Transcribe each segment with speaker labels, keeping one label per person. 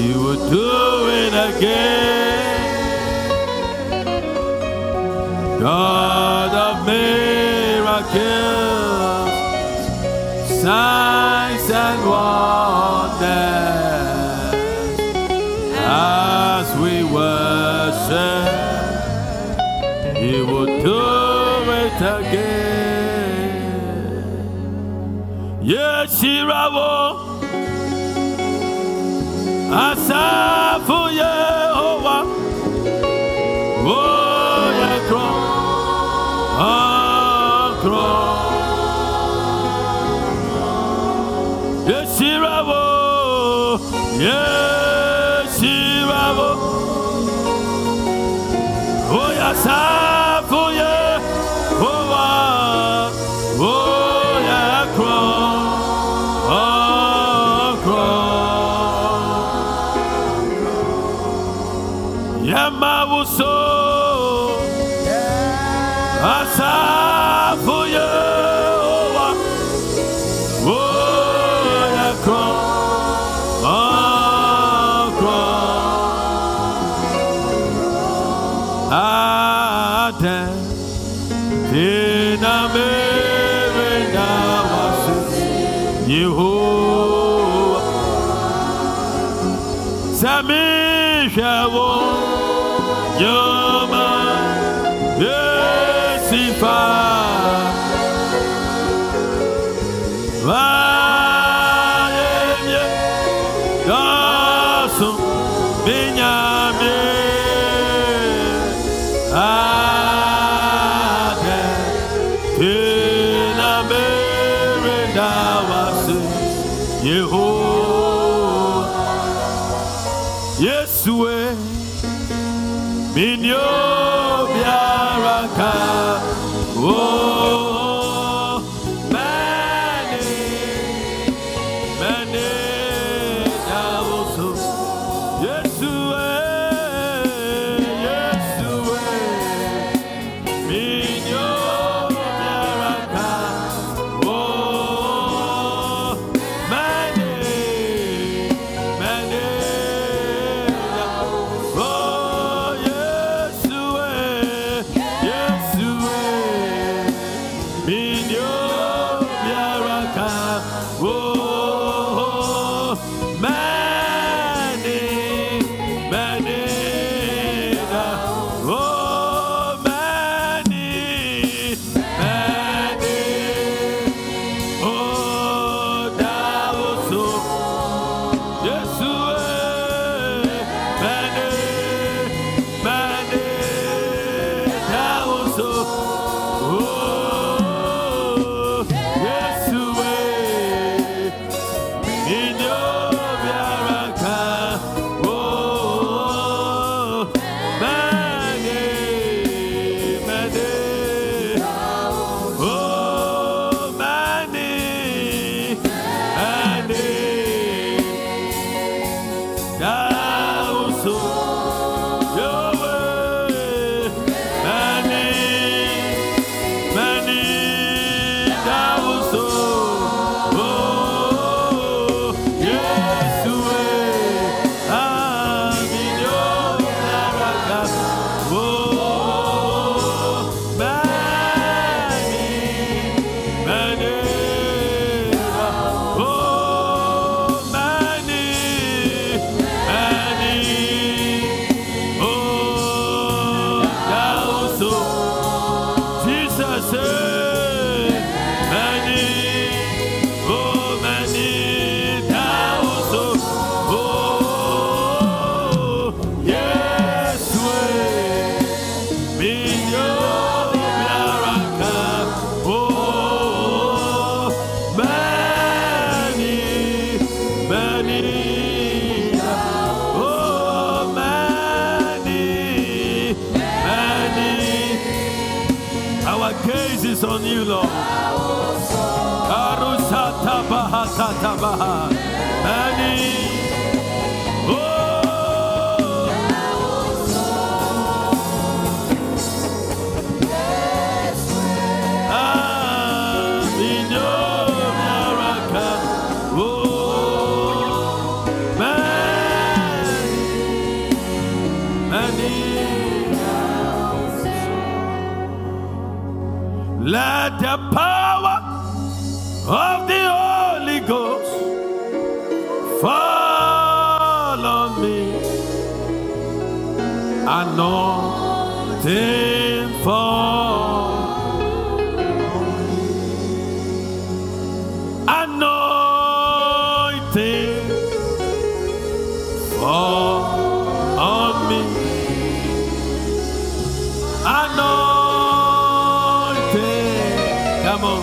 Speaker 1: You would do it again. God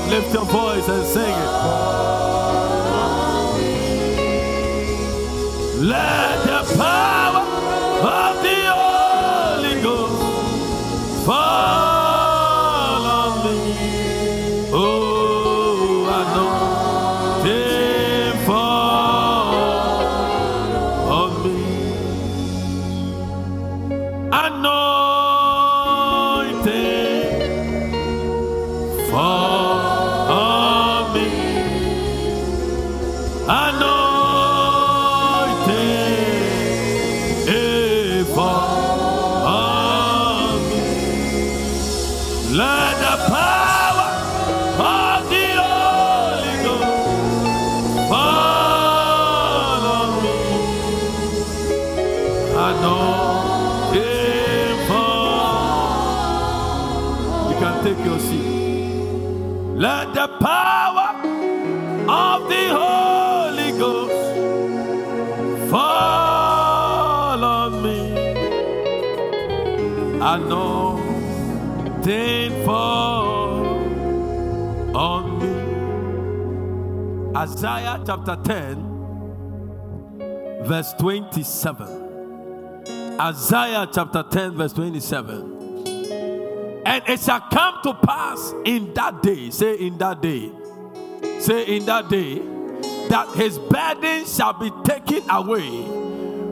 Speaker 1: lift your voice and sing it. Let Anointing fall on me. Isaiah chapter 10, verse 27. Isaiah chapter 10, verse 27. And it shall come to pass in that day, say in that day, say in that day, that his burden shall be taken away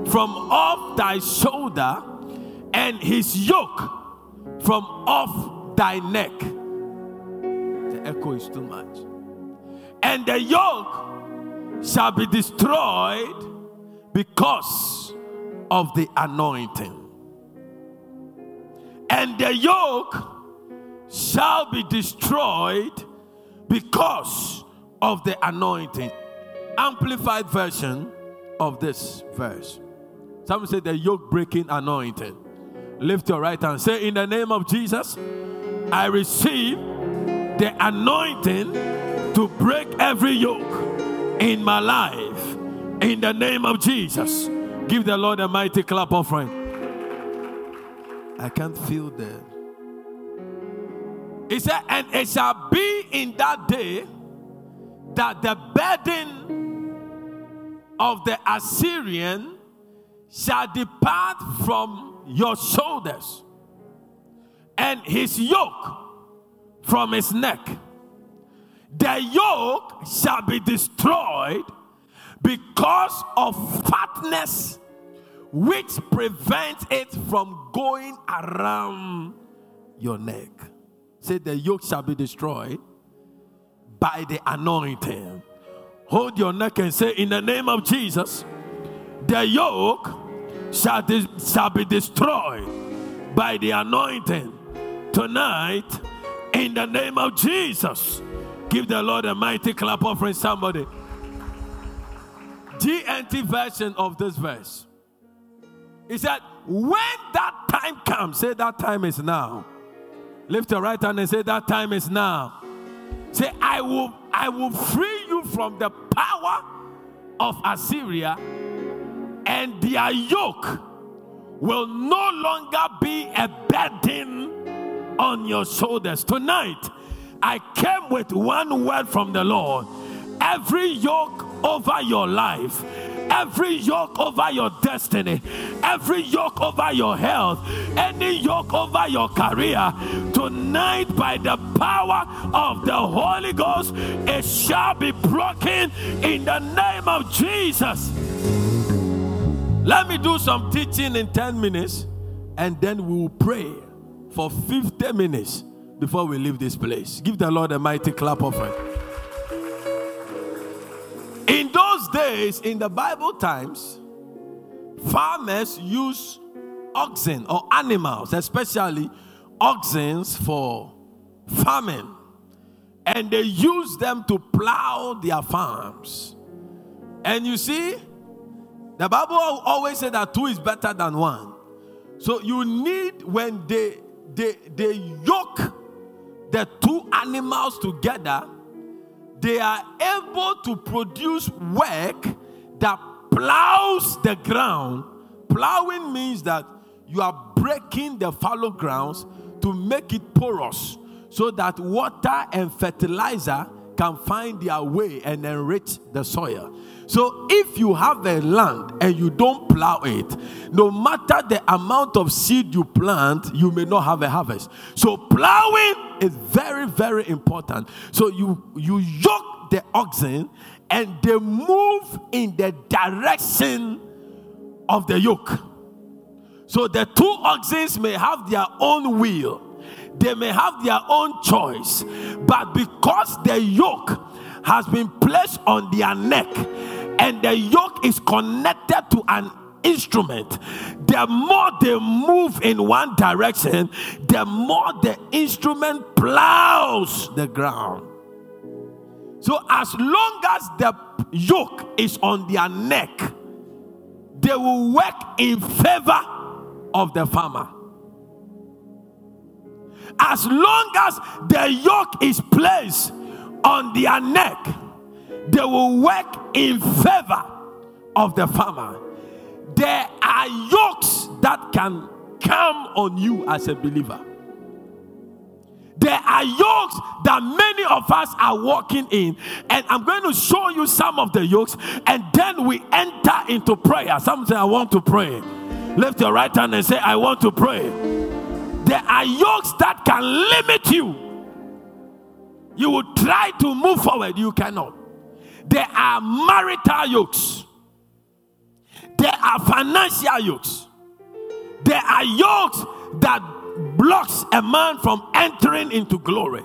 Speaker 1: from off thy shoulder, and his yoke from off thy neck. The echo is too much. And the yoke shall be destroyed because of the anointing. And the yoke shall be destroyed because of the anointing. Amplified version of this verse. Some say the yoke breaking anointing. Lift your right hand. Say, In the name of Jesus, I receive the anointing to break every yoke in my life. In the name of Jesus. Give the Lord a mighty clap offering. I can't feel the. He said, and it shall be in that day that the burden of the Assyrian shall depart from your shoulders, and his yoke from his neck. The yoke shall be destroyed because of fatness which prevents it from going around your neck. Say, the yoke shall be destroyed by the anointing. Hold your neck and say, In the name of Jesus, the yoke shall, shall be destroyed by the anointing. Tonight, in the name of Jesus, give the Lord a mighty clap offering somebody. GNT version of this verse. He said, When that time comes, say that time is now. Lift your right hand and say that time is now. Say, I will, I will free you from the power of Assyria, and their yoke will no longer be a burden on your shoulders. Tonight, I came with one word from the Lord. Every yoke over your life, every yoke over your destiny, every yoke over your health, any yoke over your career, tonight by the power of the Holy Ghost, it shall be broken in the name of Jesus. Let me do some teaching in 10 minutes and then we will pray for 50 minutes before we leave this place. Give the Lord a mighty clap offering. In those days, in the Bible times, farmers use oxen or animals, especially oxen, for farming. and they use them to plow their farms. And you see, the Bible always said that two is better than one. So you need when they they they yoke the two animals together, they are able to produce work that plows the ground. Plowing means that you are breaking the fallow grounds to make it porous so that water and fertilizer can find their way and enrich the soil. So if you have a land and you don't plow it, no matter the amount of seed you plant, you may not have a harvest. So plowing is very, very important. So you you yoke the oxen and they move in the direction of the yoke. So the two oxen may have their own will, they may have their own choice, but because the yoke has been placed on their neck and the yoke is connected to an instrument, the more they move in one direction, the more the instrument plows the ground. So, as long as the yoke is on their neck, they will work in favor of the farmer. As long as the yoke is placed on their neck, they will work in favor of the farmer. There are yokes that can come on you as a believer. There are yokes that many of us are walking in, and I'm going to show you some of the yokes, and then we enter into prayer. Some say, I want to pray. Lift your right hand and say, I want to pray. There are yokes that can limit you. You will try to move forward, you cannot. There are marital yokes. There are financial yokes. There are yokes that blocks a man from entering into glory.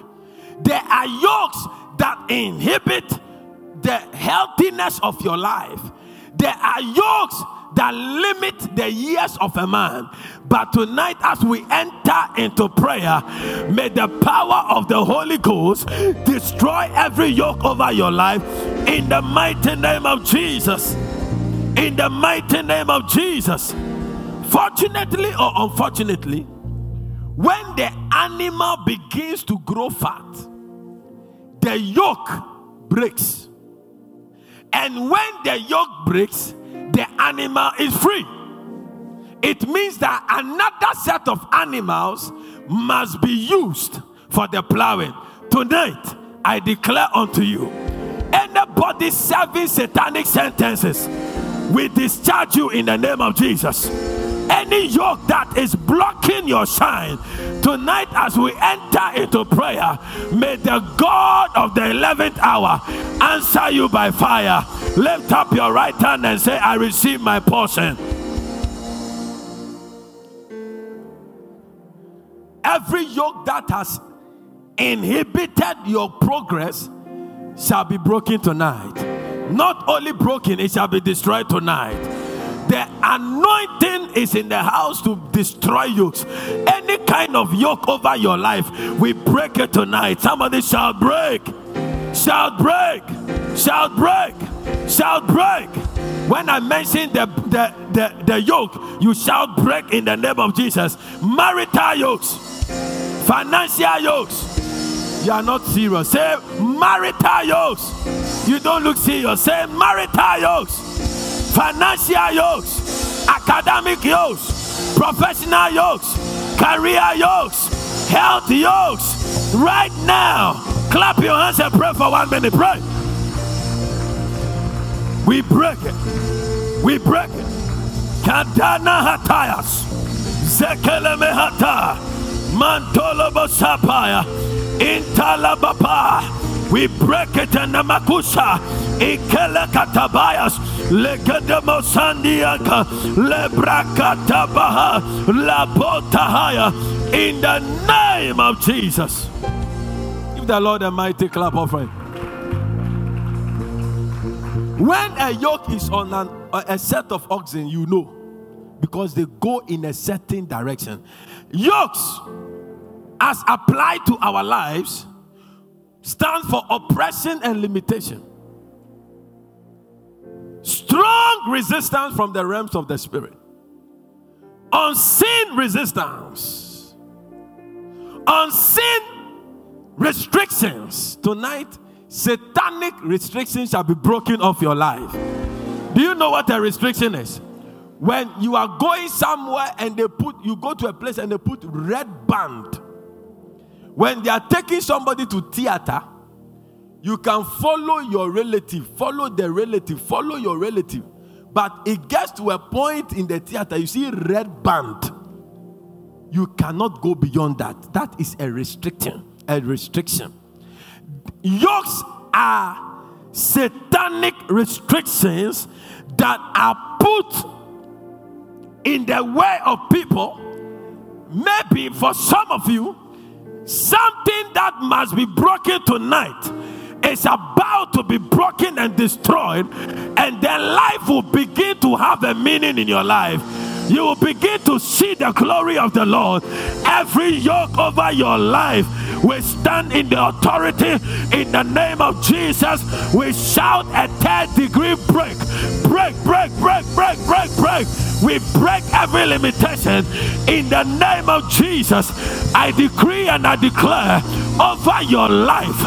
Speaker 1: There are yokes that inhibit the healthiness of your life. There are yokes that limit the years of a man. But tonight, as we enter into prayer, may the power of the Holy Ghost destroy every yoke over your life in the mighty name of Jesus. In the mighty name of Jesus. Fortunately or unfortunately, when the animal begins to grow fat, the yoke breaks. And when the yoke breaks, the animal is free. It means that another set of animals must be used for the plowing. Tonight, I declare unto you anybody serving satanic sentences, we discharge you in the name of Jesus. Any yoke that is blocking your shine, tonight as we enter into prayer, may the God of the 11th hour answer you by fire. Lift up your right hand and say, I receive my portion. Every yoke that has inhibited your progress shall be broken tonight. Not only broken, it shall be destroyed tonight. The anointing is in the house to destroy yokes. Any kind of yoke over your life, we break it tonight. Somebody shall break, shall break, shall break, shall break. When I mention the, the, the, the yoke, you shall break in the name of Jesus. Marital yokes, financial yokes. You are not serious. Say marital yokes. You don't look serious. Say marital yokes financial yokes, academic yokes, professional yokes, career yokes, health yokes. Right now, clap your hands and pray for one minute. Pray. We break it. We break it. Kadana hatayas. Zekele mehata. Mantolo bosapaya. We break it in the makusha. Ikele katabayas. Legedemo sandiaka. Lebrakatabaha. Labotahaya. In the name of Jesus. Give the Lord a mighty clap offering. When a yoke is on an, a set of oxen, you know because they go in a certain direction. Yokes, as applied to our lives, stands for oppression and limitation. Strong resistance from the realms of the spirit. Unseen resistance. Unseen restrictions. Tonight, satanic restrictions shall be broken off your life. Do you know what a restriction is? When you are going somewhere and they put, you go to a place and they put red band. When they are taking somebody to theater, you can follow your relative, follow the relative, follow your relative. But it gets to a point in the theater, you see red band. You cannot go beyond that. That is a restriction. A restriction. Yokes are satanic restrictions that are put in the way of people. Maybe for some of you, something that must be broken tonight is about to be broken and destroyed, and then life will begin to have a meaning in your life. You will begin to see the glory of the Lord. Every yoke over your life we stand in the authority in the name of Jesus. We shout a third degree break, break, break, break, break, break, break. We break every limitation in the name of Jesus. I decree and I declare over your life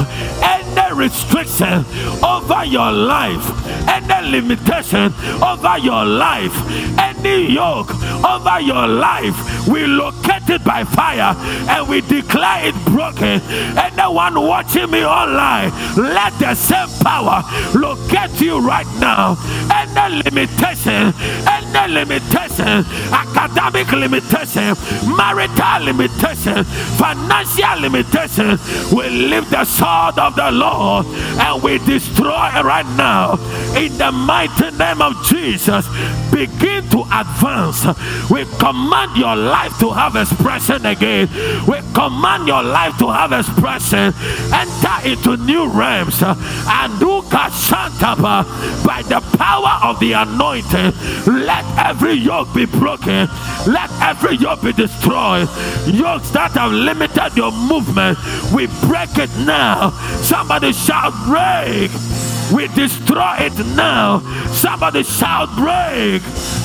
Speaker 1: any restriction over your life, any limitation over your life, any yoke over your life. We locate it by fire and we declare it broken. Anyone watching me online, let the same power locate you right now. Any limitation, any limitation, academic limitation, marital limitation, financial limitation, we lift the sword of the Lord and we destroy it right now. In the mighty name of Jesus, begin to advance. We command your life to have expression again. We command your life to have expression. Enter into new realms. And do Shantapa by the power of the anointing. Let every yoke be broken. Let every yoke be destroyed. Yokes that have limited your movement, we break it now. Somebody shout, break. We destroy it now. Somebody shout, break.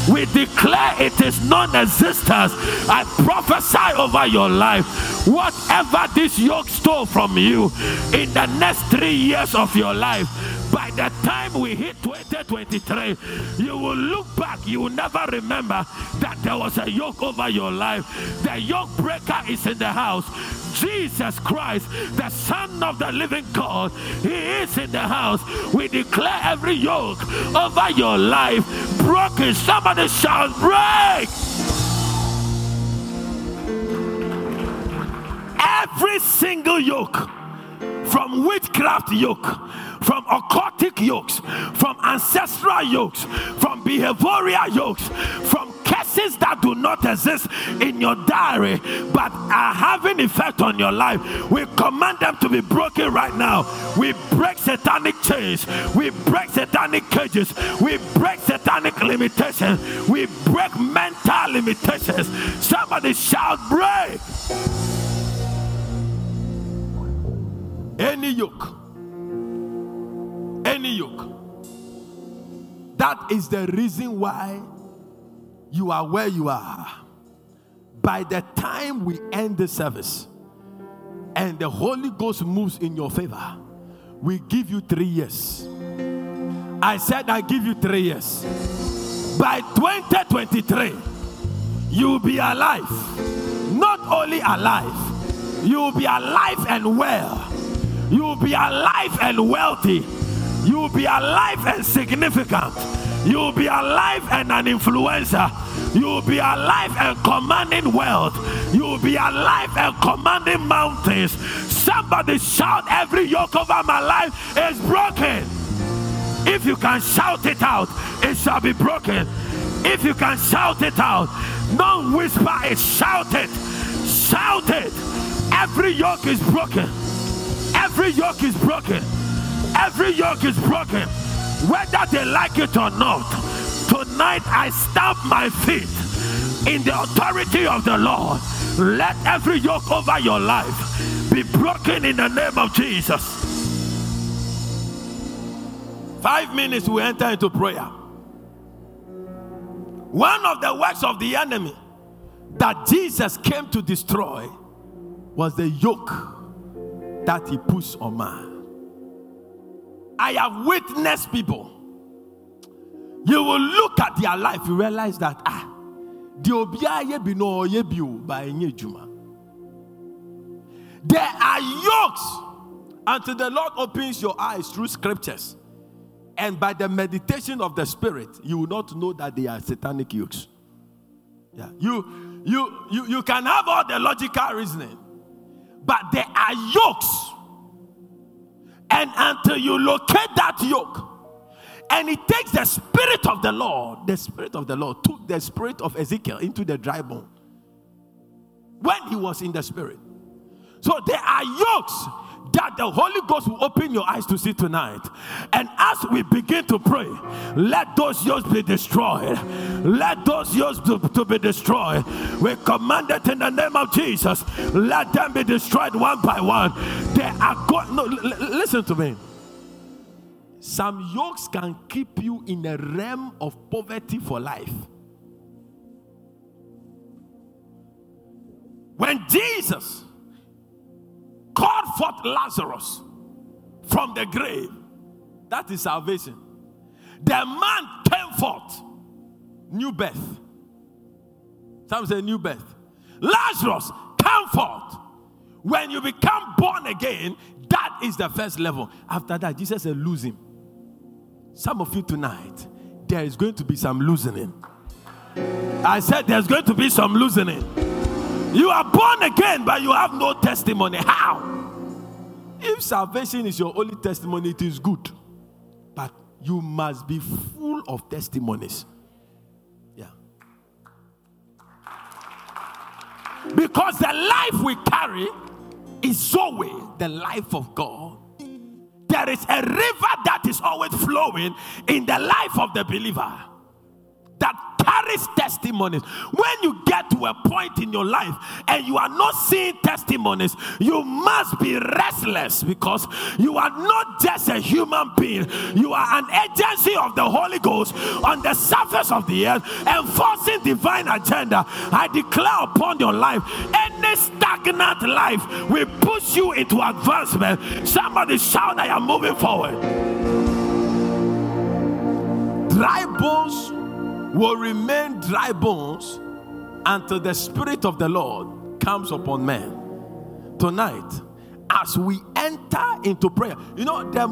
Speaker 1: We declare it is non existence. I prophesy over your life. Whatever this yoke stole from you in the next three years of your life, by the time we hit 2023, you will look back, you will never remember that there was a yoke over your life. The yoke breaker is in the house. Jesus Christ, the Son of the living God, He is in the house. We declare every yoke over your life broken. Somebody shout, break! Every single yoke, from witchcraft yoke, from occultic yokes, from ancestral yokes, from behavioral yokes, from curses that do not exist in your diary but are having effect on your life. We command them to be broken right now. We break satanic chains, we break satanic cages, we break satanic limitations, we break mental limitations. Somebody shout, break! Any yoke any yoke. That is the reason why you are where you are. By the time we end the service and the Holy Ghost moves in your favor, we give you three years. I said, I give you three years. By 2023, you'll be alive. Not only alive, you'll be alive and well. You'll be alive and wealthy You'll be alive and significant. You'll be alive and an influencer. You'll be alive and commanding wealth. You'll be alive and commanding mountains. Somebody shout, Every yoke over my life is broken. If you can shout it out, it shall be broken. If you can shout it out, don't whisper it, shout it. Shout it. Every yoke is broken. Every yoke is broken. Every yoke is broken, whether they like it or not. Tonight I stamp my feet in the authority of the Lord. Let every yoke over your life be broken in the name of Jesus. Five minutes, we enter into prayer. One of the works of the enemy that Jesus came to destroy was the yoke that he puts on man. I have witnessed people. You will look at their life, you realize that ah, the obiaye bi no ye bi by juma. There are yokes until the Lord opens your eyes through scriptures. And by the meditation of the spirit, you will not know that they are satanic yokes. Yeah. You you you you can have all the logical reasoning, but there are yokes. And until you locate that yoke, and it takes the spirit of the Lord, the spirit of the Lord took the spirit of Ezekiel into the dry bone when he was in the spirit. So there are yokes that the Holy Ghost will open your eyes to see tonight. And as we begin to pray, let those yokes be destroyed. Let those yokes to, to be destroyed. We command it in the name of Jesus. Let them be destroyed one by one. They are going. No, l- listen to me. Some yokes can keep you in a realm of poverty for life. When Jesus called forth Lazarus from the grave, that is salvation. The man came forth, new birth. Some say new birth. Lazarus come forth. When you become born again, that is the first level. After that, Jesus said, lose him. Some of you tonight, there is going to be some loosening. I said there's going to be some loosening. You are born again, but you have no testimony. How? If salvation is your only testimony, it is good. But you must be full of testimonies. Yeah. Because the life we carry is Zoe, the life of God there is a river that is always flowing in the life of the believer testimonies. When you get to a point in your life and you are not seeing testimonies, you must be restless because you are not just a human being, you are an agency of the Holy Ghost on the surface of the earth, enforcing divine agenda. I declare upon your life any stagnant life will push you into advancement. Somebody shout, I am moving forward. Dry bones will remain dry bones until the Spirit of the Lord comes upon men. Tonight, as we enter into prayer, you know, the,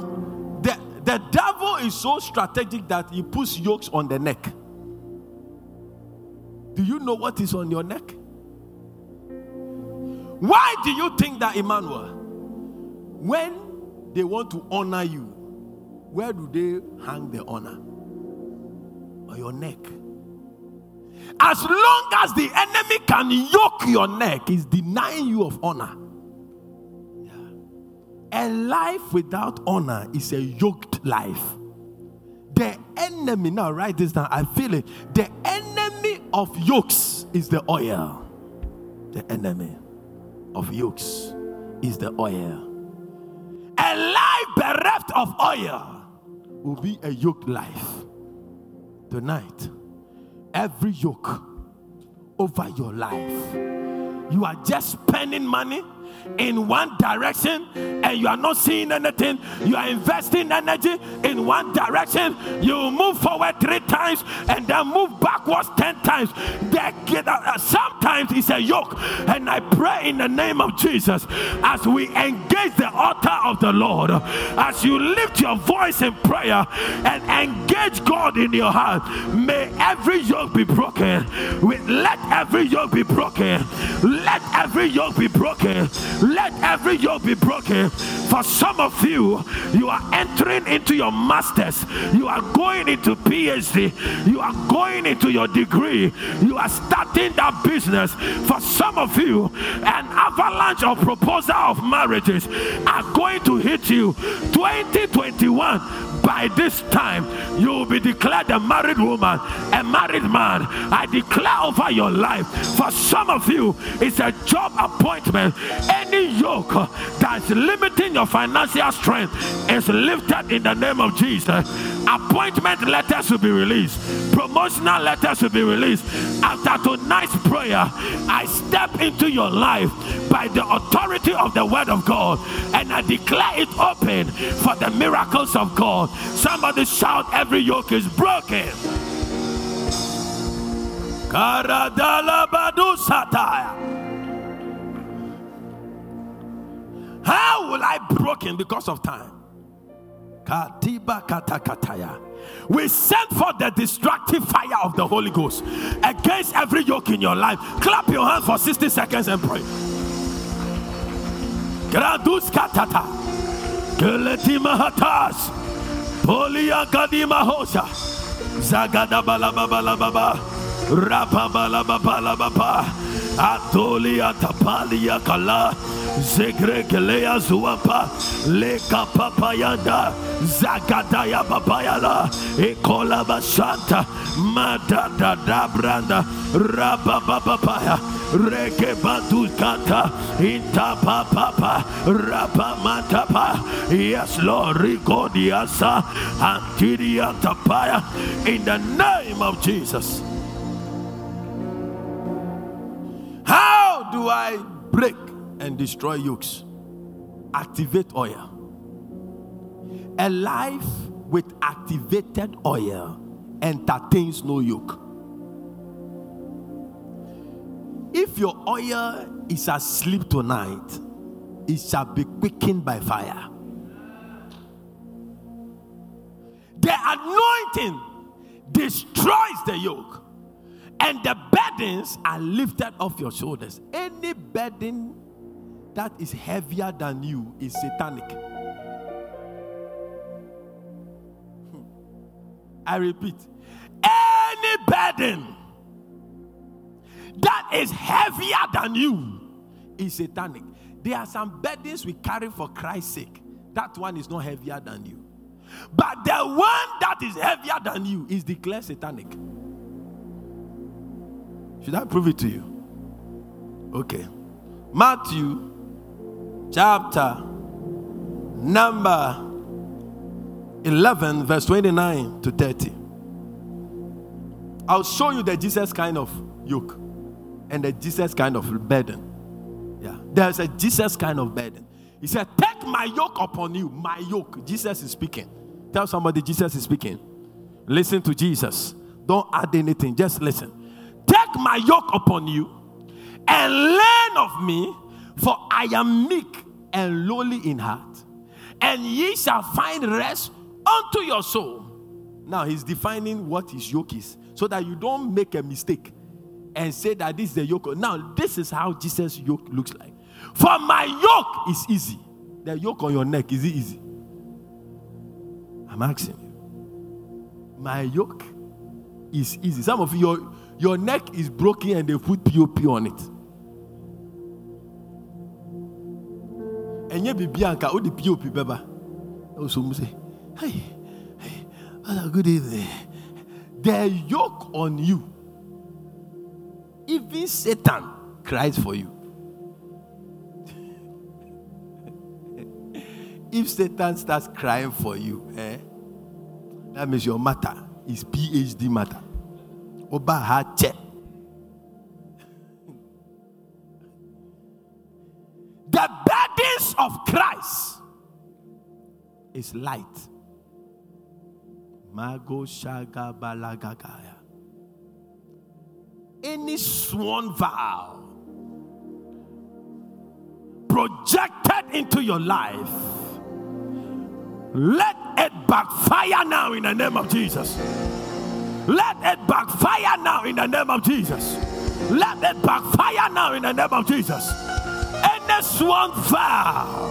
Speaker 1: the, the devil is so strategic that he puts yokes on the neck. Do you know what is on your neck? Why do you think that, Emmanuel, when they want to honor you, where do they hang the honor? On your neck. As long as the enemy can yoke your neck, is denying you of honor. A life without honor is a yoked life. The enemy, now write this down, I feel it. The enemy of yokes is the oil. The enemy of yokes is the oil. A life bereft of oil will be a yoked life. Tonight, every yoke over your life, you are just spending money in one direction and you are not seeing anything, you are investing energy in one direction, you move forward three times and then move backwards 10 times. Uh, sometimes it's a yoke. And I pray in the name of Jesus as we engage the altar of the Lord, as you lift your voice in prayer and engage God in your heart, may every yoke be broken. Let every yoke be broken. Let every yoke be broken. Let every yoke be broken. For some of you, you are entering into your masters, you are going into PhD, you are going into your degree, you are starting that business. For some of you, an avalanche of proposal of marriages are going to hit you 2021 by this time you will be declared a married woman, a married man. I declare over your life. For some of you, it's a job appointment. Any yoke uh, that's limiting your financial strength is lifted in the name of Jesus. Appointment letters will be released, promotional letters will be released. After tonight's prayer, I step into your life by the authority of the word of God and I declare it open for the miracles of God. Somebody shout, Every yoke is broken. How will I broken because of time? Katiba katakataya. We send for the destructive fire of the Holy Ghost against every yoke in your life. Clap your hands for 60 seconds and pray. Gradus katata. Keleti mahatas. Polia kadima hosa. Zagada balababa. Rapabalababa. Atolia tapalia kala. Zegregelea zuapa. Leka papayanda. Zagadaya papayala. Ekola basanta. Madada dabranda. Rabababapaya. Reke batukata. Intapa papa. Rapamatapa. Yes, Lord. Rigodiasa. Antidia tapaya. In the name of Jesus. How do I break and destroy yokes? Activate oil. A life with activated oil entertains no yoke. If your oil is asleep tonight, it shall be quickened by fire. The anointing destroys the yoke, and the burdens are lifted off your shoulders. Any burden that is heavier than you is satanic. Hmm. I repeat, any burden that is heavier than you is satanic. There are some burdens we carry for Christ's sake. That one is not heavier than you. But the one that is heavier than you is declared satanic. Should I prove it to you? Okay. Matthew chapter number 11, verse 29 to 30. I'll show you the Jesus kind of yoke and the Jesus kind of burden. Yeah, there's a Jesus kind of burden. He said, Take my yoke upon you. My yoke. Jesus is speaking. Tell somebody Jesus is speaking. Listen to Jesus. Don't add anything. Just listen. Take my yoke upon you and learn of me, for I am meek and lowly in heart, and ye shall find rest unto your soul. Now he's defining what his yoke is so that you don't make a mistake and say that this is the yoke. Now, this is how Jesus' yoke looks like. For my yoke is easy. The yoke on your neck, is easy? I'm asking you. My yoke is easy. Some of you, your, your neck is broken and they put POP on it. And be Bianca, oh, the POP, beba. Oh, so say, hey, hey, good evening. The yoke on you, even Satan cries for you. if Satan starts crying for you, eh, that means your matter is PhD matter. Oba check. The burdens of Christ is light. Mago shaga balagagaya. Any sworn vow projected into your life let it backfire now in the name of Jesus. Let it backfire now in the name of Jesus. Let it backfire now in the name of Jesus. Any sworn vow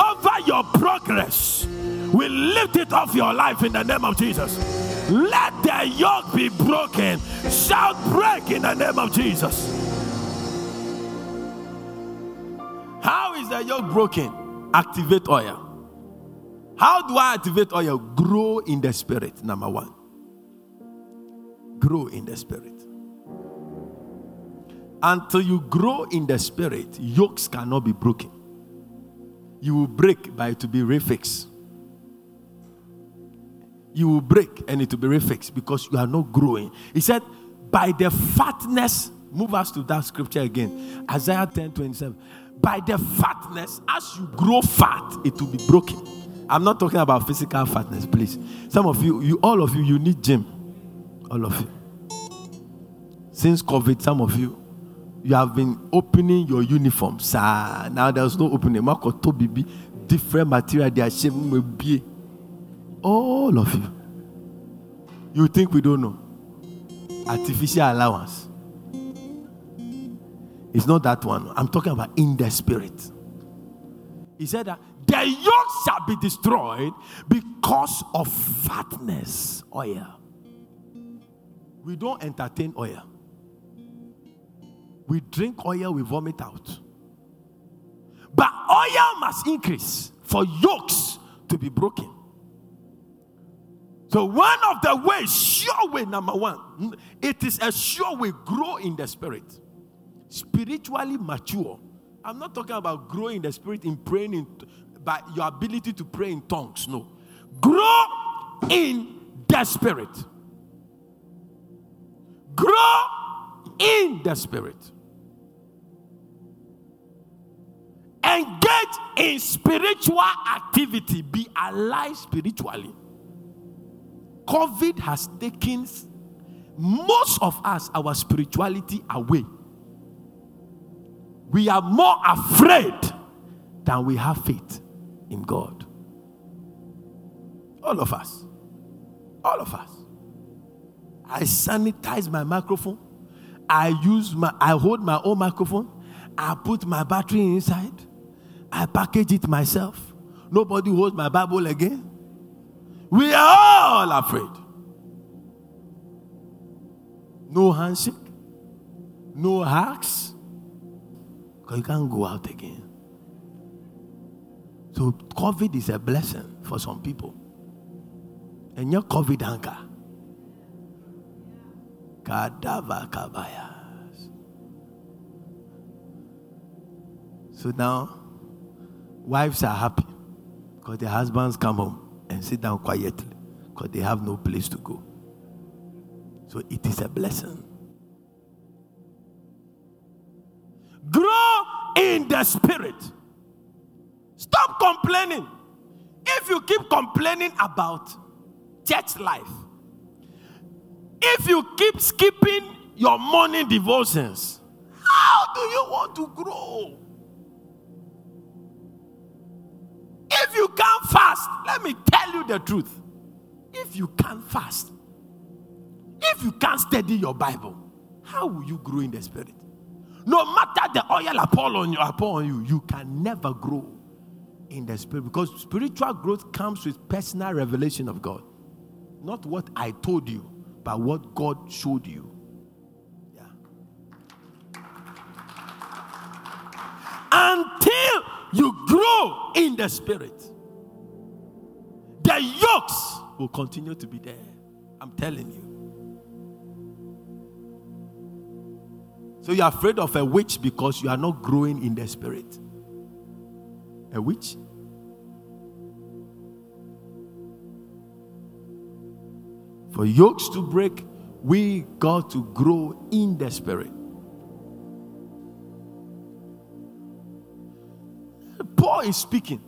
Speaker 1: over your progress, we lift it off your life in the name of Jesus. Let the yoke be broken. Shout break in the name of Jesus. How is the yoke broken? Activate oil. How do I activate oil? Grow in the spirit, number one. Grow in the spirit. Until you grow in the spirit, yokes cannot be broken. You will break, by to be refixed. You will break and it will be refixed because you are not growing. He said, by the fatness, move us to that scripture again. Isaiah 10 27. By the fatness, as you grow fat, it will be broken. I'm not talking about physical fatness, please. Some of you, you all of you, you need gym. All of you. Since COVID, some of you, you have been opening your uniforms. Ah, now there's no opening. Marco Tobibi, different material, they are shaving be. All of you. You think we don't know? Artificial allowance. It's not that one. I'm talking about in the spirit. He said that the yoke shall be destroyed because of fatness, oil. We don't entertain oil. We drink oil, we vomit out. But oil must increase for yokes to be broken. So, one of the ways, sure way, number one, it is a sure way grow in the spirit, spiritually mature. I'm not talking about growing the spirit in praying in, by your ability to pray in tongues. No, grow in the spirit. Grow in the spirit. Engage in spiritual activity. Be alive spiritually. COVID has taken most of us, our spirituality away. We are more afraid than we have faith in God. All of us. All of us. I sanitize my microphone. I use my I hold my own microphone. I put my battery inside. I package it myself. Nobody holds my Bible again. We are all afraid. No handshake, no hugs, because you can't go out again. So, COVID is a blessing for some people. And your COVID anchor. Kadava kabayas. So now, Wives are happy because their husbands come home and sit down quietly because they have no place to go. So it is a blessing. Grow in the spirit. Stop complaining. If you keep complaining about church life, if you keep skipping your morning devotions, how do you want to grow? If you can't fast, let me tell you the truth. If you can't fast, if you can't study your Bible, how will you grow in the spirit? No matter the oil upon on you, upon you, you can never grow in the spirit because spiritual growth comes with personal revelation of God. Not what I told you, but what God showed you. Yeah. Until you grow in the spirit, the yokes will continue to be there. I'm telling you. So you're afraid of a witch because you are not growing in the spirit. A witch? For yokes to break, we got to grow in the spirit. Paul is speaking.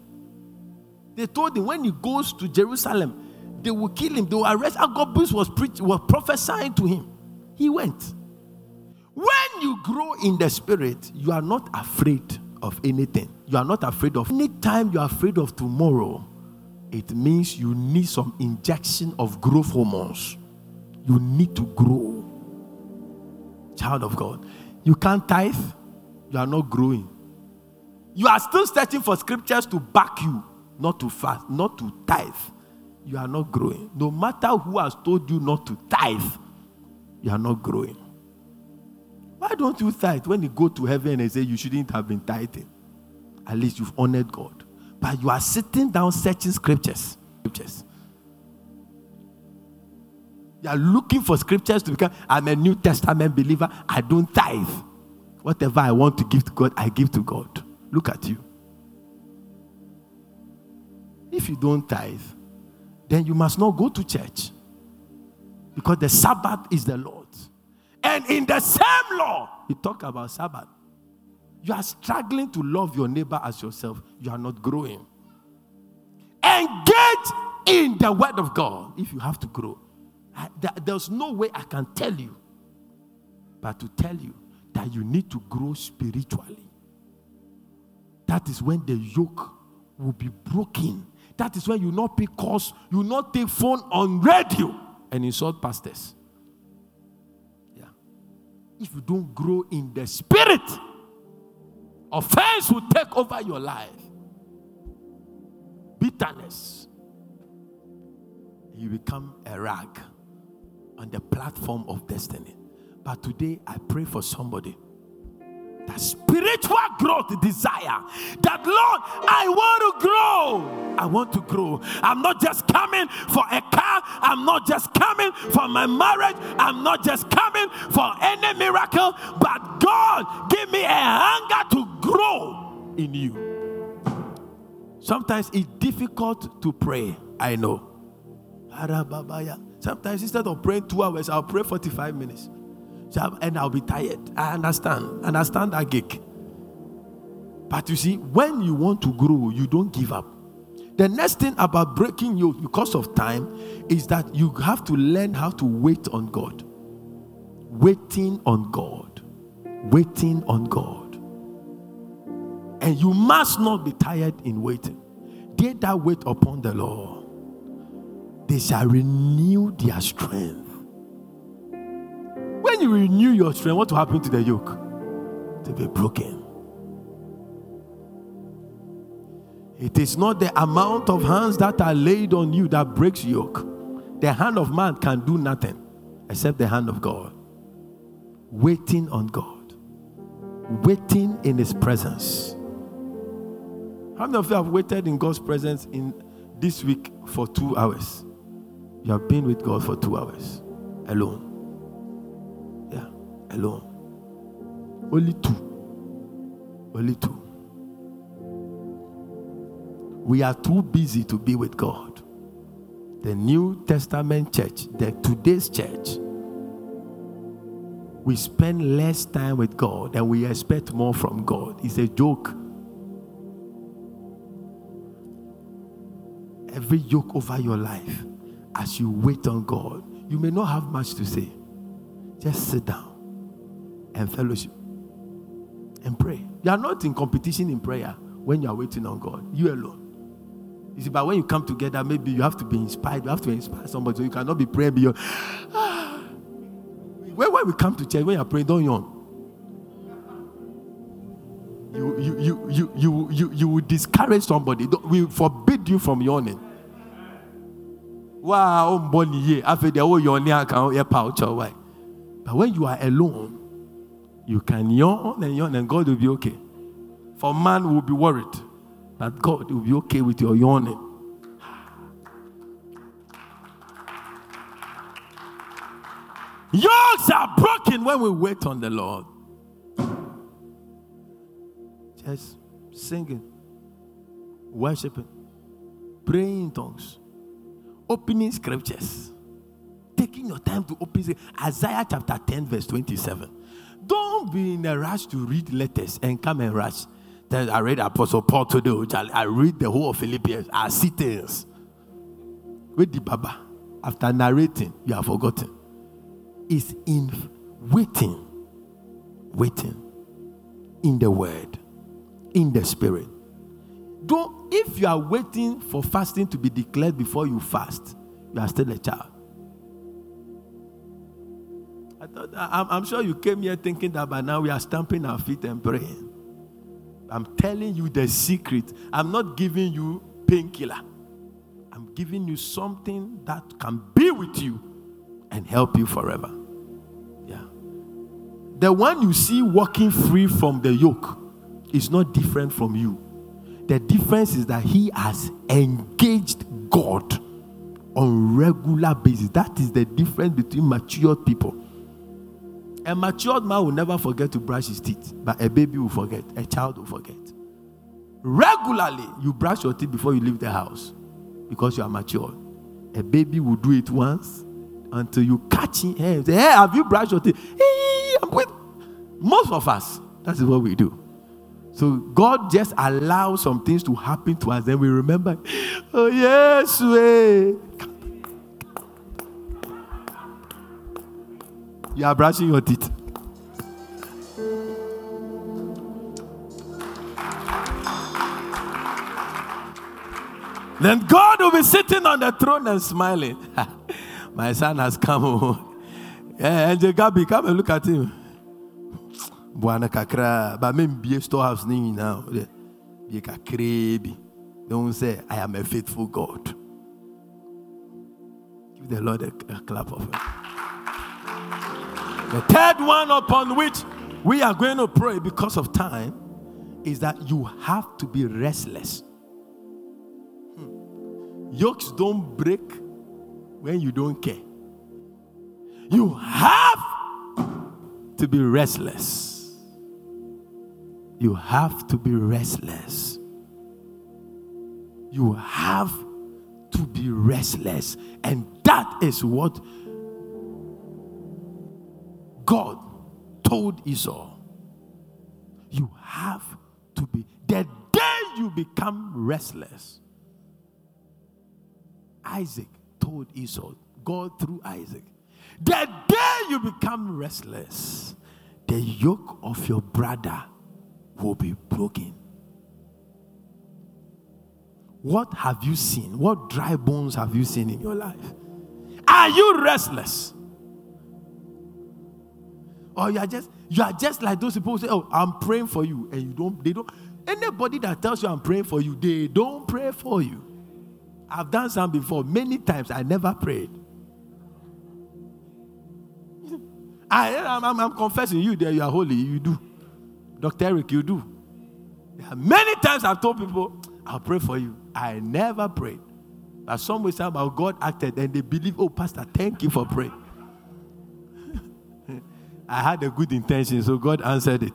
Speaker 1: They told him when he goes to Jerusalem, they will kill him, they will arrest. Agabus was preaching, was prophesying to him. He went. When you grow in the spirit, you are not afraid of anything. You are not afraid of any time you are afraid of tomorrow. It means you need some injection of growth hormones. You need to grow. Child of God. You can't tithe, you are not growing. You are still searching for scriptures to back you, not to fast, not to tithe. You are not growing. No matter who has told you not to tithe, you are not growing. Why don't you tithe when you go to heaven and say you shouldn't have been tithing? At least you've honored God. But you are sitting down searching scriptures. Scriptures. You are looking for scriptures to become. I'm a New Testament believer. I don't tithe. Whatever I want to give to God, I give to God. Look at you. If you don't tithe, then you must not go to church. Because the Sabbath is the Lord's. And in the same law, he talk about Sabbath. You are struggling to love your neighbor as yourself. You are not growing. Engage in the word of God if you have to grow. There's no way I can tell you but to tell you that you need to grow spiritually. That is when the yoke will be broken. That is when you not pick calls, you not take phone on radio and insult pastors. Yeah. If you don't grow in the spirit, offense will take over your life. Bitterness. You become a rag on the platform of destiny. But today I pray for somebody spiritual growth desire that lord i want to grow. I want to grow. I'm not just coming for a car. I'm not just coming for my marriage. I'm not just coming for any miracle. But god give me a hunger to grow in you. Sometimes it's difficult to pray i know. Sometimes instead of praying two hours i'll pray 45 minutes and I'll be tired. I understand. Understand that gig. But you see, when you want to grow, you don't give up. The next thing about breaking you because of time is that you have to learn how to wait on God. Waiting on God. Waiting on God. And you must not be tired in waiting. They that wait upon the Lord, they shall renew their strength. When you renew your strength, what will happen to the yoke? To be broken. It is not the amount of hands that are laid on you that breaks yoke. The hand of man can do nothing except the hand of God. Waiting on God, waiting in His presence. How many of you have waited in God's presence in this week for two hours? You have been with God for two hours alone alone. Only two. Only two. We are too busy to be with God. The New Testament church, the today's church, we spend less time with God and we expect more from God. It's a joke. Every yoke over your life, as you wait on God, you may not have much to say. Just sit down and fellowship and pray. You are not in competition in prayer when you are waiting on God. You alone. You see, but when you come together, maybe you have to be inspired. You have to inspire somebody. So you cannot be praying beyond. when, when we come to church, when you are praying, don't yawn. You, you, you, you, you, you, you will discourage somebody. We forbid you from yawning. Wow, money, after the whole yawning, I can't But when you are alone, you can yawn and yawn, and God will be okay. For man will be worried, but God will be okay with your yawning. Yokes are broken when we wait on the Lord. Just singing, worshiping, praying in tongues, opening scriptures, taking your time to open Isaiah chapter 10, verse 27. Don't be in a rush to read letters and come and rush. I read Apostle Paul today. which I read the whole of Philippians. I see things. With the Baba, after narrating, you have forgotten. It's in waiting, waiting in the word, in the spirit. Don't, if you are waiting for fasting to be declared before you fast, you are still a child. Thought, I'm, I'm sure you came here thinking that by now we are stamping our feet and praying. I'm telling you the secret. I'm not giving you painkiller. I'm giving you something that can be with you and help you forever. Yeah. The one you see walking free from the yoke is not different from you. The difference is that he has engaged God on regular basis. That is the difference between matured people. A matured man will never forget to brush his teeth, but a baby will forget, a child will forget. Regularly, you brush your teeth before you leave the house because you are mature. A baby will do it once until you catch him. Hey, say, hey have you brushed your teeth? Hey, I'm with. Most of us, that is what we do. So God just allows some things to happen to us, then we remember, oh yes, way. You are brushing your teeth. Then God will be sitting on the throne and smiling. My son has come home. Yeah, Angel come and look at him. Buana kakra, but me be storehouse ni now. Eh, be kakrebi. Don't say I am a faithful God. Give the Lord a, a clap of it. The third one upon which we are going to pray because of time is that you have to be restless. Hmm. Yokes don't break when you don't care. You have to be restless. You have to be restless. You have to be restless. And that is what God told Esau. You have to be. The day you become restless, Isaac told Esau, God through Isaac, the day you become restless, the yoke of your brother will be broken. What have you seen? What dry bones have you seen in your life? Are you restless? Or you are just you are just like those people who say, Oh, I'm praying for you, and you don't, they don't. Anybody that tells you I'm praying for you, they don't pray for you. I've done some before. Many times I never prayed. I, am I'm confessing you there, you are holy. You do. Dr. Eric, you do. Many times I've told people, I'll pray for you. I never prayed. But some way, somehow God acted and they believe, oh, Pastor, thank you for praying. I had a good intention, so God answered it.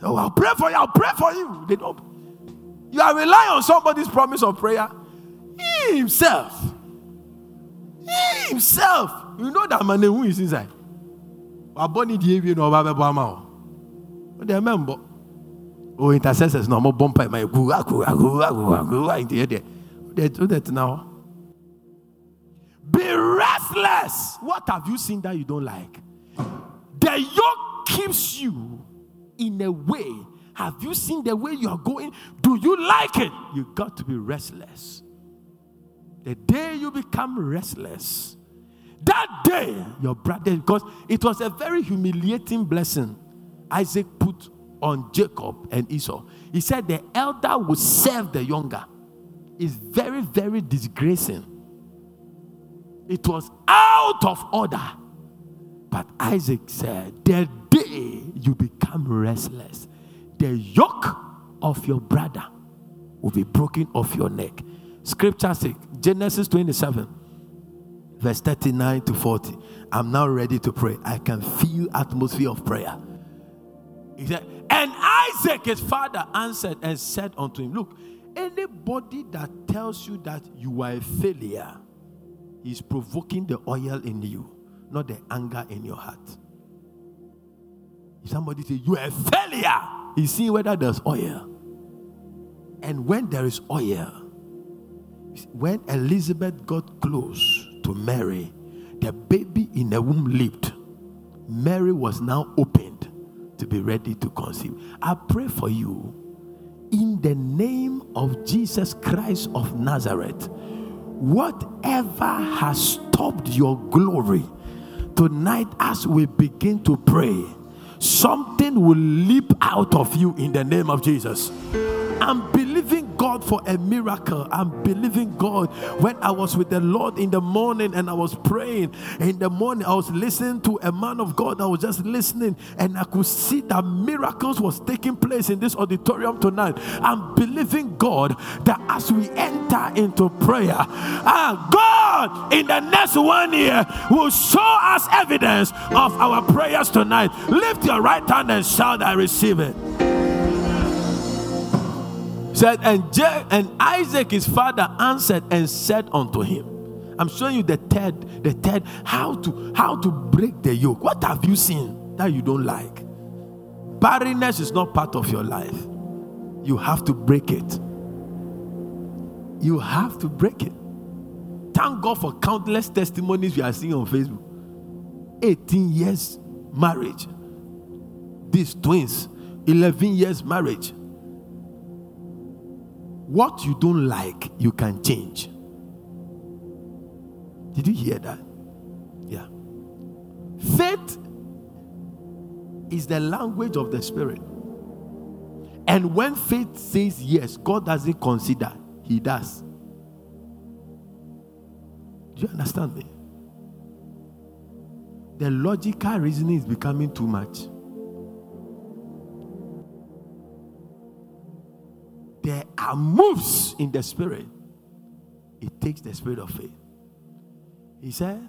Speaker 1: So I'll pray for you, I'll pray for you. They don't you are relying on somebody's promise of prayer. He himself. He himself. You know that man who is inside. Abọ́ni di ewie na ọba bẹ bọ ama o. O de ẹmẹ mbọ. O oh, intercessors na ọmọ bọ mpa hɔ. Be restless. What have you seen that you don't like? The yoke keeps you in a way have you seen the way you are going? Do you like it? You got to be restless. The day you become restless, that day your brother, because it was a very humiliating blessing Isaac put on Jacob and Esau. He said the elder would serve the younger. It's very, very disgracing. It was out of order. But Isaac said, The day you become restless, the yoke of your brother will be broken off your neck. Scripture says, Genesis 27, verse 39 to 40. I'm now ready to pray. I can feel atmosphere of prayer. He said, and Isaac, his father, answered and said unto him, Look, anybody that tells you that you are a failure is provoking the oil in you, not the anger in your heart. If somebody say you are a failure, He's seeing whether there's oil. And when there is oil, when Elizabeth got close to Mary, the baby in the womb leaped. Mary was now opened to be ready to conceive. I pray for you in the name of Jesus Christ of Nazareth. Whatever has stopped your glory, tonight as we begin to pray, something will leap out of you in the name of Jesus. Believing God for a miracle. I'm believing God. When I was with the Lord in the morning and I was praying in the morning, I was listening to a man of God. I was just listening and I could see that miracles was taking place in this auditorium tonight. I'm believing God that as we enter into prayer, ah, God in the next one year will show us evidence of our prayers tonight. Lift your right hand and shout, I receive it said, and, Je- and Isaac, his father, answered and said unto him, I'm showing you the third, the third, how to how to break the yoke. What have you seen that you don't like? Barrenness is not part of your life. You have to break it. You have to break it. Thank God for countless testimonies we are seeing on Facebook. 18 years marriage. These twins, 11 years marriage. What you don't like, you can change. Did you hear that? Yeah. Faith is the language of the Spirit. And when faith says yes, God doesn't consider, He does. Do you understand me? The logical reasoning is becoming too much. There are moves in the spirit, it takes the spirit of faith. He said,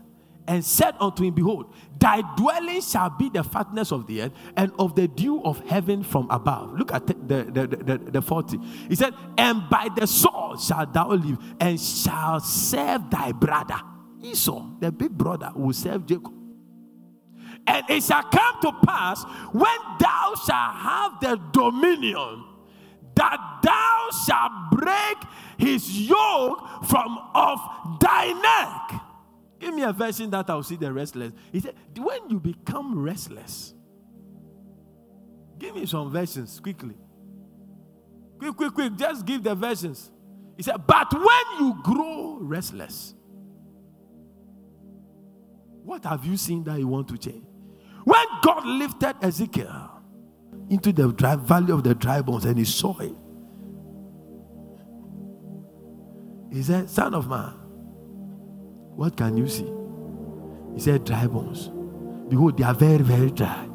Speaker 1: and said unto him, Behold, thy dwelling shall be the fatness of the earth and of the dew of heaven from above. Look at the, the, the, the, the 40. He said, And by the sword shalt thou live, and shall serve thy brother. Esau, the big brother, will serve Jacob. And it shall come to pass when thou shalt have the dominion that thou shalt break his yoke from off thy neck. Give me a version that I'll see the restless. He said, When you become restless, give me some versions quickly. Quick, quick, quick. Just give the versions. He said, But when you grow restless, what have you seen that you want to change? When God lifted Ezekiel, into the dry, valley of the dry bones and he saw it. He said, Son of man, what can you see? He said, Dry bones. Behold, they are very, very dry.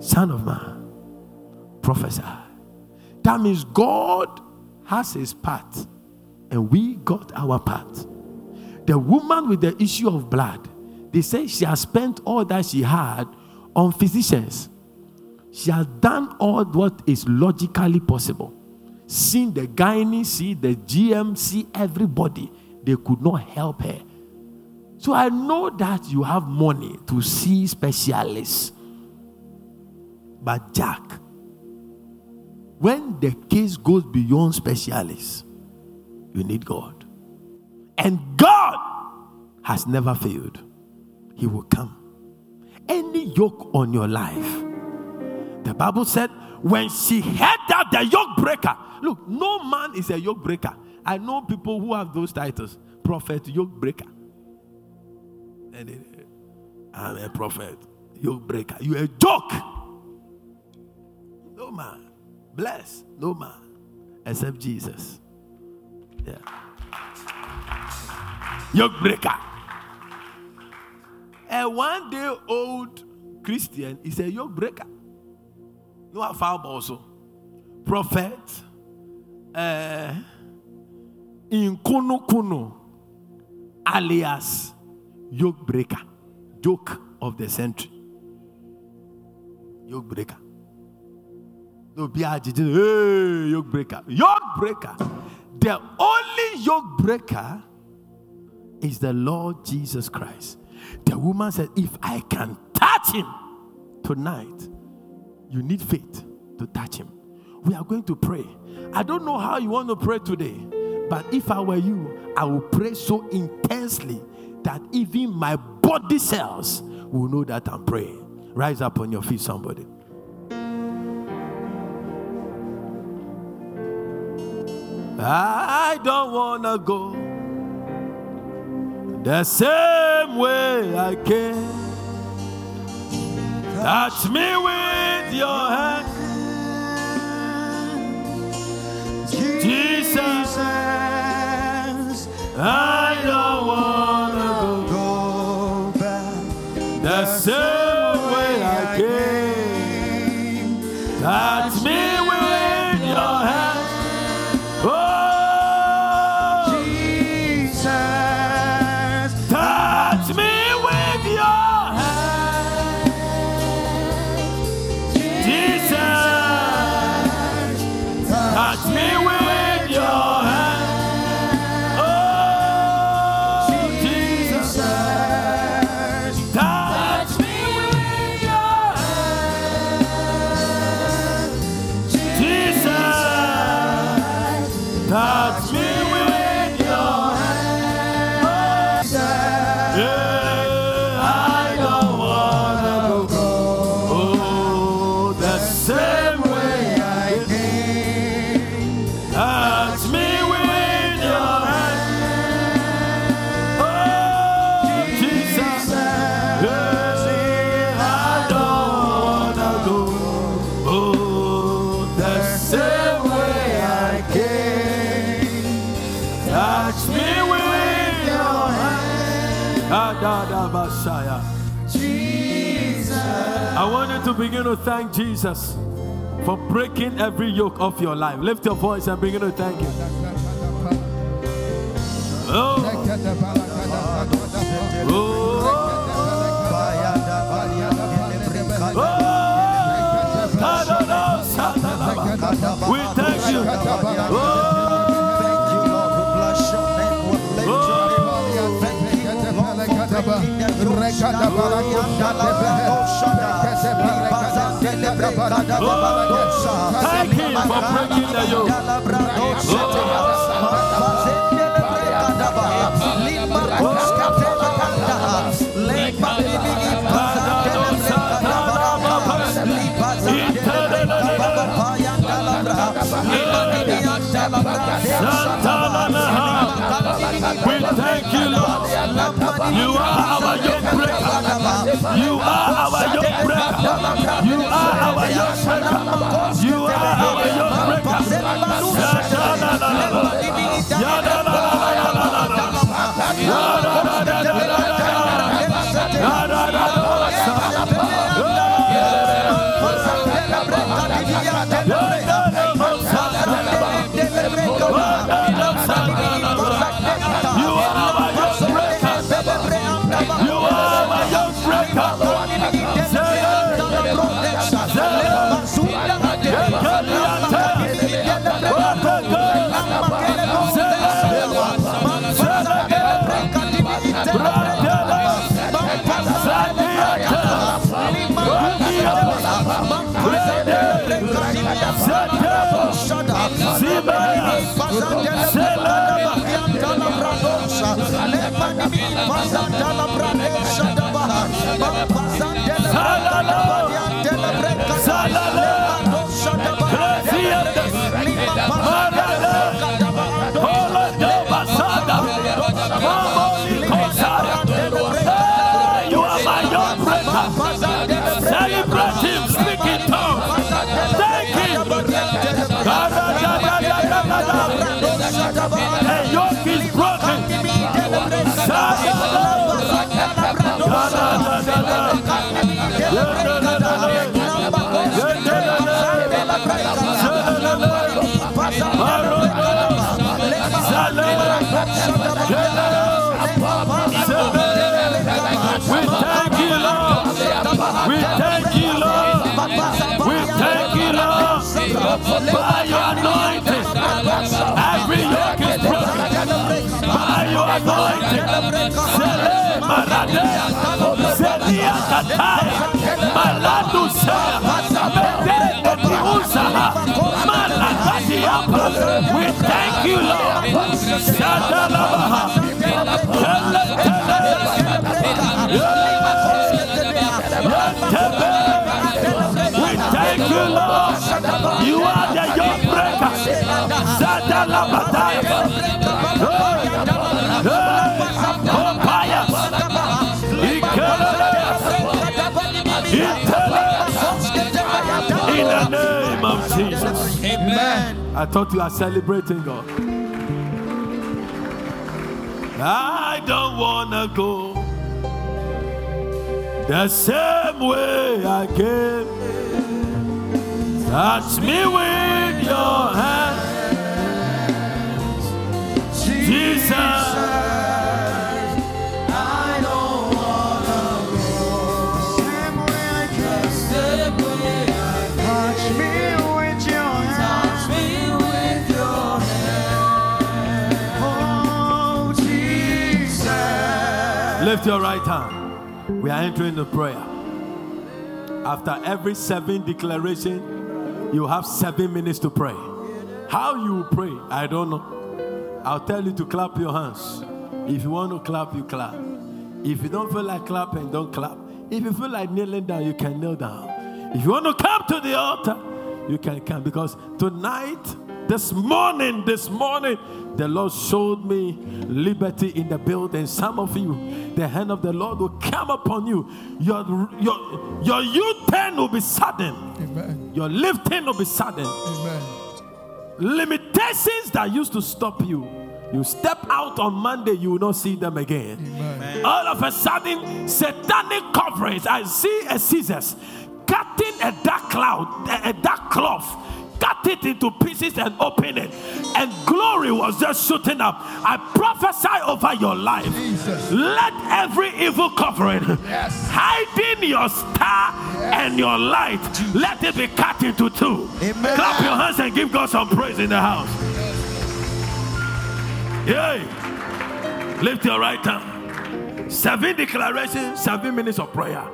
Speaker 1: Son of man, prophesy. That means God has his part, and we got our part. The woman with the issue of blood, they say she has spent all that she had on physicians she has done all what is logically possible. Seen the gynae, see the GM, see everybody. They could not help her. So I know that you have money to see specialists. But Jack, when the case goes beyond specialists, you need God. And God has never failed. He will come. Any yoke on your life, the Bible said, when she heard that the yoke breaker, look, no man is a yoke breaker. I know people who have those titles prophet, yoke breaker. And I'm a prophet, yoke breaker. You a joke. No man. Bless. No man. Except Jesus. Yeah. Yoke breaker. A one day old Christian is a yoke breaker. No afa also. Prophet. Uh, in Kuno Kuno, alias yoke breaker, joke of the century. Yoke breaker. No be hey, yoke breaker. Yoke breaker. The only yoke breaker is the Lord Jesus Christ. The woman said, If I can touch him tonight, you need faith to touch him. We are going to pray. I don't know how you want to pray today, but if I were you, I would pray so intensely that even my body cells will know that I'm praying. Rise up on your feet, somebody. I don't want to go the same way I came. Touch me with your hand. Jesus, I know. That's me, Will. Begin to thank Jesus for breaking every yoke of your life. Lift your voice and begin to thank Him. Oh. Oh. We thank you. Oh. Thank him for breaking the yoke. We thank you, Lord. You are our yoke breaker. You are our yoke breaker. You are our yoke breaker. You are our yoke breaker. Celebrate Maradea, Selia Kataya, Maladu Sea, Medende Diusaha, Malakatiapa. We thank you, Lord. Shadalabaha, Tele Tele. We thank you, Lord. You are the yoke breaker. Zadala Jesus. Amen. I thought you are celebrating God. I don't want to go the same way I came. Touch me with your hands, Jesus. Lift your right hand. We are entering the prayer. After every seven declaration, you have seven minutes to pray. How you pray, I don't know. I'll tell you to clap your hands. If you want to clap, you clap. If you don't feel like clapping, don't clap. If you feel like kneeling down, you can kneel down. If you want to come to the altar, you can come. Because tonight, this morning, this morning, the Lord showed me liberty in the building. Some of you, the hand of the Lord will come upon you. Your your your U-turn will be sudden. Amen. Your lifting will be sudden. Amen. Limitations that used to stop you. You step out on Monday, you will not see them again. Amen. All of a sudden, satanic coverings. I see a scissors cutting a dark cloud, a dark cloth cut it into pieces and open it. And glory was just shooting up. I prophesy over your life. Jesus. Let every evil covering yes. hiding your star yes. and your light, Jesus. let it be cut into two. Amen. Clap your hands and give God some praise in the house. Yay. Lift your right hand. Seven declarations, seven minutes of prayer.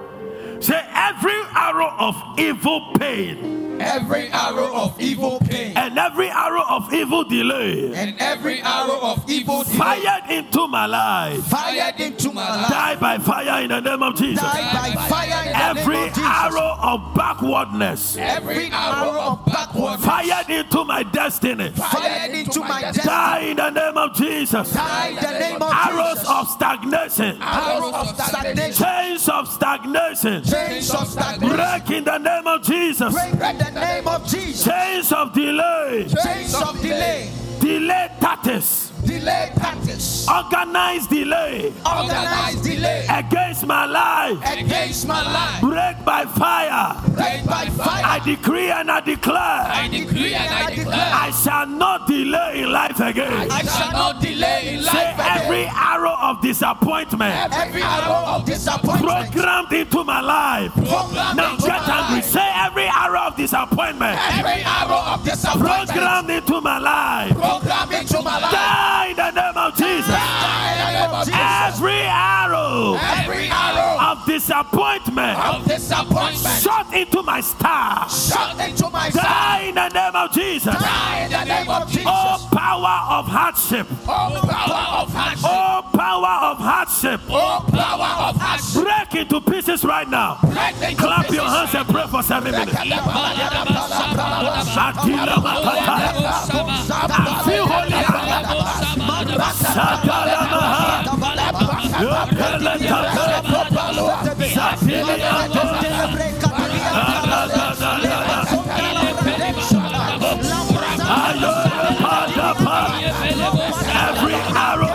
Speaker 1: Say every arrow of evil pain
Speaker 2: every arrow of evil pain,
Speaker 1: and every arrow of evil delay,
Speaker 2: and every arrow of evil delay,
Speaker 1: fired into my life,
Speaker 2: fired into my life,
Speaker 1: die by fire in the name of Jesus.
Speaker 2: Die by fire in
Speaker 1: every
Speaker 2: the name of Jesus.
Speaker 1: arrow of backwardness,
Speaker 2: every arrow of backwardness,
Speaker 1: fired into my destiny,
Speaker 2: fired into my destiny,
Speaker 1: die in the name of Jesus.
Speaker 2: Die in the name of
Speaker 1: arrows
Speaker 2: Jesus.
Speaker 1: of stagnation,
Speaker 2: arrows of stagnation,
Speaker 1: chains of stagnation,
Speaker 2: chains of stagnation,
Speaker 1: break in the name of Jesus.
Speaker 2: Break the name of Jesus.
Speaker 1: Chains of delay.
Speaker 2: Chains of delay.
Speaker 1: Delay tactics
Speaker 2: delay tactics,
Speaker 1: organized delay,
Speaker 2: organized delay
Speaker 1: against my life,
Speaker 2: against my life,
Speaker 1: break by fire,
Speaker 2: break by fire.
Speaker 1: I decree and I declare,
Speaker 2: I decree and I declare, I
Speaker 1: shall not delay in life again.
Speaker 2: I shall not delay in life
Speaker 1: Say
Speaker 2: again.
Speaker 1: every arrow of disappointment,
Speaker 2: every arrow of disappointment,
Speaker 1: programmed into my life.
Speaker 2: Programmed
Speaker 1: now get angry.
Speaker 2: life.
Speaker 1: Say every arrow of disappointment,
Speaker 2: every arrow of disappointment,
Speaker 1: programmed into my life.
Speaker 2: Programmed into my life
Speaker 1: in the name of Jesus. Every arrow,
Speaker 2: every arrow
Speaker 1: of disappointment,
Speaker 2: of disappointment,
Speaker 1: shot into my star,
Speaker 2: shot into my star.
Speaker 1: Die in the name of Jesus.
Speaker 2: Die in the name of Jesus.
Speaker 1: Oh power of hardship.
Speaker 2: Oh power of hardship.
Speaker 1: Oh power of hardship.
Speaker 2: Oh power of hardship.
Speaker 1: Break into pieces right now. Clap your hands and pray for seven minutes. I feel holy. Every arrow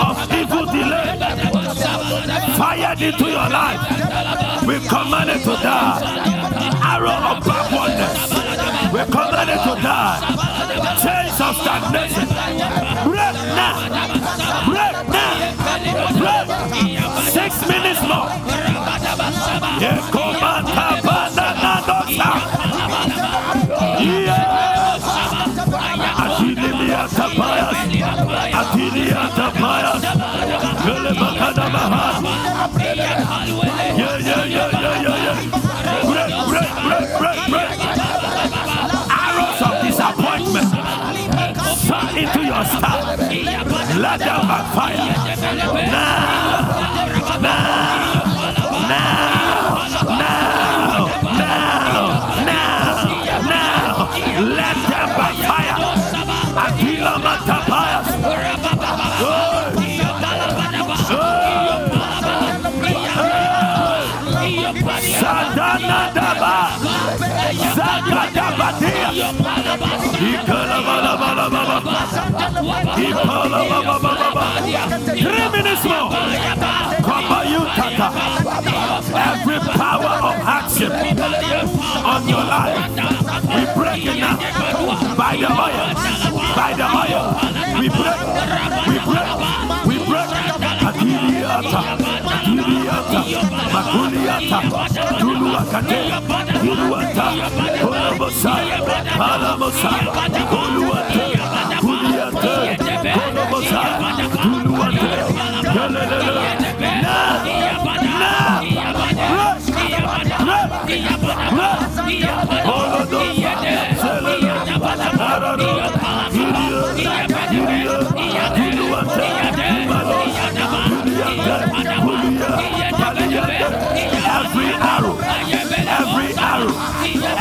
Speaker 1: of evil delay fired into your life, we command it to die. Arrow of backwardness, we command it to die chains of stagnation. Break now. Break now. Six minutes more. Yeah, yeah, yeah, yeah, yeah, yeah. Into your star. Let them backfire. Now, now, now, now, now, now, now. Let them backfire. Akila Matapayas. Sadana Daba. Zakata Kabayutaka. Every power of hardship on your life, we break it now. By the oil. By the oil. We break. We break. We break. Adiliata. Adiliata. Makuliata. Tuluakate. Tuluata. Kolabosa. Palamosa. Koluate.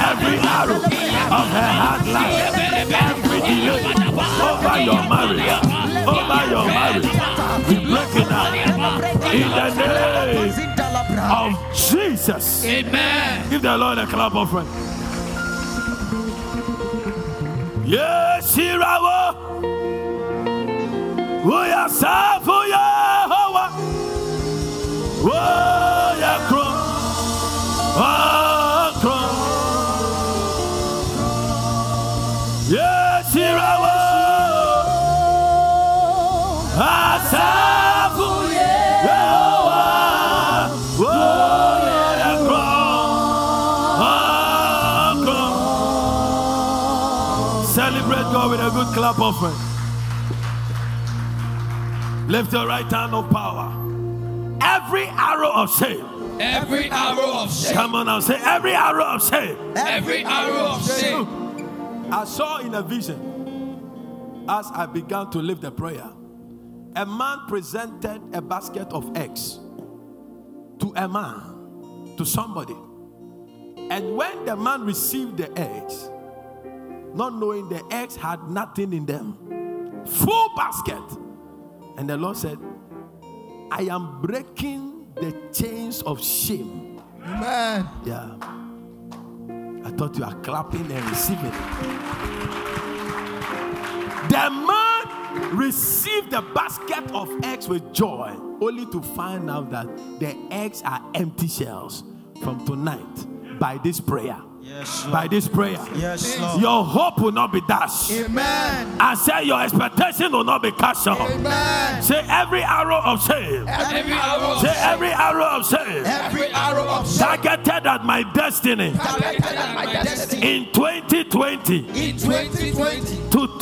Speaker 1: Every arrow, of her life, every over your marriage, your marriage, we break it now in the name of Jesus.
Speaker 2: Amen.
Speaker 1: Give the Lord a clap of praise. Yes, Shirawo. We are for Yehovah. Oh, yeah, cross. God with a good clap offering. Lift your right hand of power. Every arrow of shame.
Speaker 2: Every arrow of shame.
Speaker 1: Come on now, say every arrow of shame.
Speaker 2: Every arrow of shame.
Speaker 1: I saw in a vision as I began to live the prayer. A man presented a basket of eggs to a man, to somebody. And when the man received the eggs, not knowing the eggs had nothing in them, full basket. And the Lord said, I am breaking the chains of shame.
Speaker 3: Amen.
Speaker 1: Yeah. I thought you are clapping and receiving. The man received the basket of eggs with joy, only to find out that the eggs are empty shells from tonight by this prayer.
Speaker 3: Yes,
Speaker 1: By this prayer.
Speaker 3: Yes, Lord.
Speaker 1: Your hope will not be dashed.
Speaker 3: Amen.
Speaker 1: I say your expectation will not be cut short.
Speaker 3: Amen.
Speaker 1: Say every arrow of shame.
Speaker 2: Every arrow of
Speaker 1: Say
Speaker 2: shame.
Speaker 1: every arrow of shame.
Speaker 2: Every arrow of shame.
Speaker 1: Targeted at my destiny
Speaker 2: Targeted at my destiny.
Speaker 1: in 2020
Speaker 2: In 2020
Speaker 1: to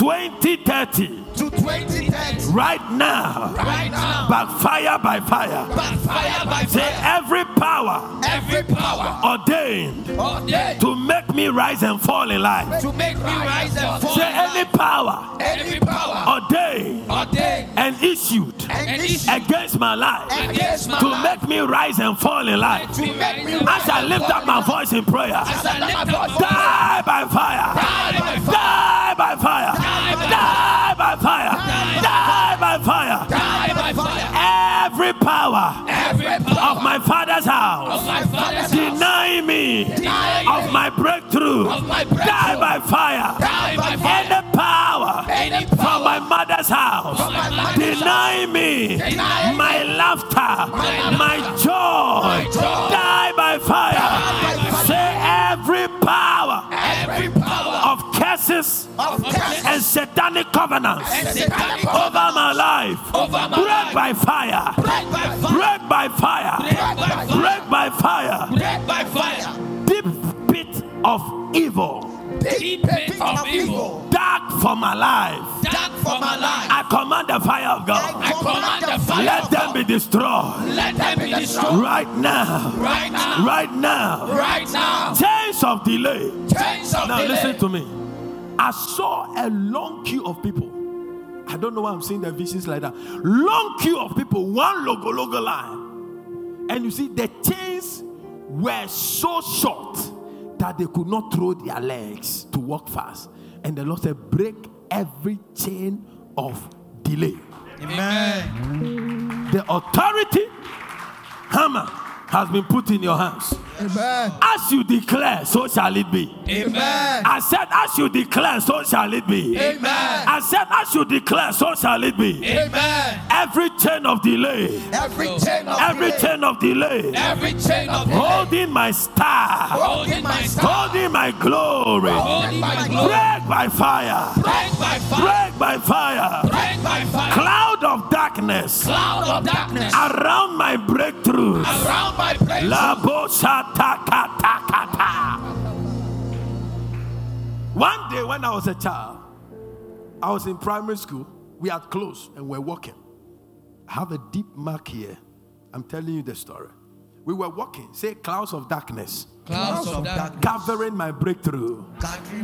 Speaker 1: 2030
Speaker 2: to 2030.
Speaker 1: right now.
Speaker 2: Right now.
Speaker 1: backfire by fire.
Speaker 2: Backfire by
Speaker 1: say
Speaker 2: fire.
Speaker 1: every power
Speaker 2: Every power.
Speaker 1: ordained
Speaker 2: ordained.
Speaker 1: to make me rise and fall in life.
Speaker 2: To make me rise and fall.
Speaker 1: say any power
Speaker 2: Every power.
Speaker 1: ordained
Speaker 2: ordained.
Speaker 1: and issued
Speaker 2: and issued
Speaker 1: against my life
Speaker 2: against my
Speaker 1: to
Speaker 2: life.
Speaker 1: make me rise and fall in life.
Speaker 2: To make me
Speaker 1: as I lift up my voice in prayer
Speaker 2: As I lift up my
Speaker 1: die by fire.
Speaker 2: Die by fire.
Speaker 1: die by fire. Die by fire die by fire
Speaker 2: Die by fire. Die by fire.
Speaker 1: Every power
Speaker 2: Every power
Speaker 1: of my father's house
Speaker 2: of my father's house.
Speaker 1: deny me
Speaker 2: Deny
Speaker 1: of my breakthrough
Speaker 2: of my breakthrough.
Speaker 1: die by fire
Speaker 2: Die by fire.
Speaker 1: any power
Speaker 2: Any
Speaker 1: from my mother's house
Speaker 2: my mother's
Speaker 1: deny me
Speaker 2: Deny
Speaker 1: my laughter
Speaker 2: My
Speaker 1: my joy
Speaker 2: joy.
Speaker 1: die by fire
Speaker 2: by fire.
Speaker 1: say every power
Speaker 2: power
Speaker 1: curses
Speaker 2: of curses
Speaker 1: and satanic covenants
Speaker 2: and satanic
Speaker 1: over my life
Speaker 2: Over my
Speaker 1: break
Speaker 2: life.
Speaker 1: by fire
Speaker 2: break by fire.
Speaker 1: break by fire
Speaker 2: Break by fire.
Speaker 1: break by fire
Speaker 2: Break by fire.
Speaker 1: deep pit of evil
Speaker 2: Deep pit of evil.
Speaker 1: dark for my life
Speaker 2: Dark for my life.
Speaker 1: I command the fire of God
Speaker 2: I command the fire
Speaker 1: let them be destroyed
Speaker 2: Let them be destroyed
Speaker 1: right now
Speaker 2: right now.
Speaker 1: right now
Speaker 2: Right now.
Speaker 1: chains of delay
Speaker 2: Chains of delay.
Speaker 1: now
Speaker 2: delay.
Speaker 1: listen to me I saw a long queue of people. I don't know why I'm seeing the visions like that. Long queue of people one logo logo line. And you see the chains were so short that they could not throw their legs to walk fast. And the Lord said break every chain of delay.
Speaker 3: Amen.
Speaker 1: the authority hammer has been put in your hands
Speaker 3: Amen.
Speaker 1: as you declare so shall it be
Speaker 3: Amen.
Speaker 1: I said, as you declare, so shall it be.
Speaker 3: Amen.
Speaker 1: I said, as you declare, so shall it be.
Speaker 3: Amen.
Speaker 1: Every chain of delay,
Speaker 3: Every chain of
Speaker 1: every
Speaker 3: delay,
Speaker 1: chain of delay,
Speaker 2: Every chain of delay.
Speaker 1: holding my star,
Speaker 2: Holding my star.
Speaker 1: holding my glory,
Speaker 2: Holding my glory.
Speaker 1: break by fire,
Speaker 2: Break by fire.
Speaker 1: break by fire,
Speaker 2: Break by fire.
Speaker 1: cloud of darkness
Speaker 2: Cloud of darkness.
Speaker 1: around my breakthroughs.
Speaker 2: Around my place.
Speaker 1: La bosa ta ka ta ka ta. One day when I was a child, I was in primary school. We had closed and we're walking. I have a deep mark here. I'm telling you the story. We were walking, say clouds of darkness,
Speaker 2: Clouds of darkness.
Speaker 1: covering my breakthrough,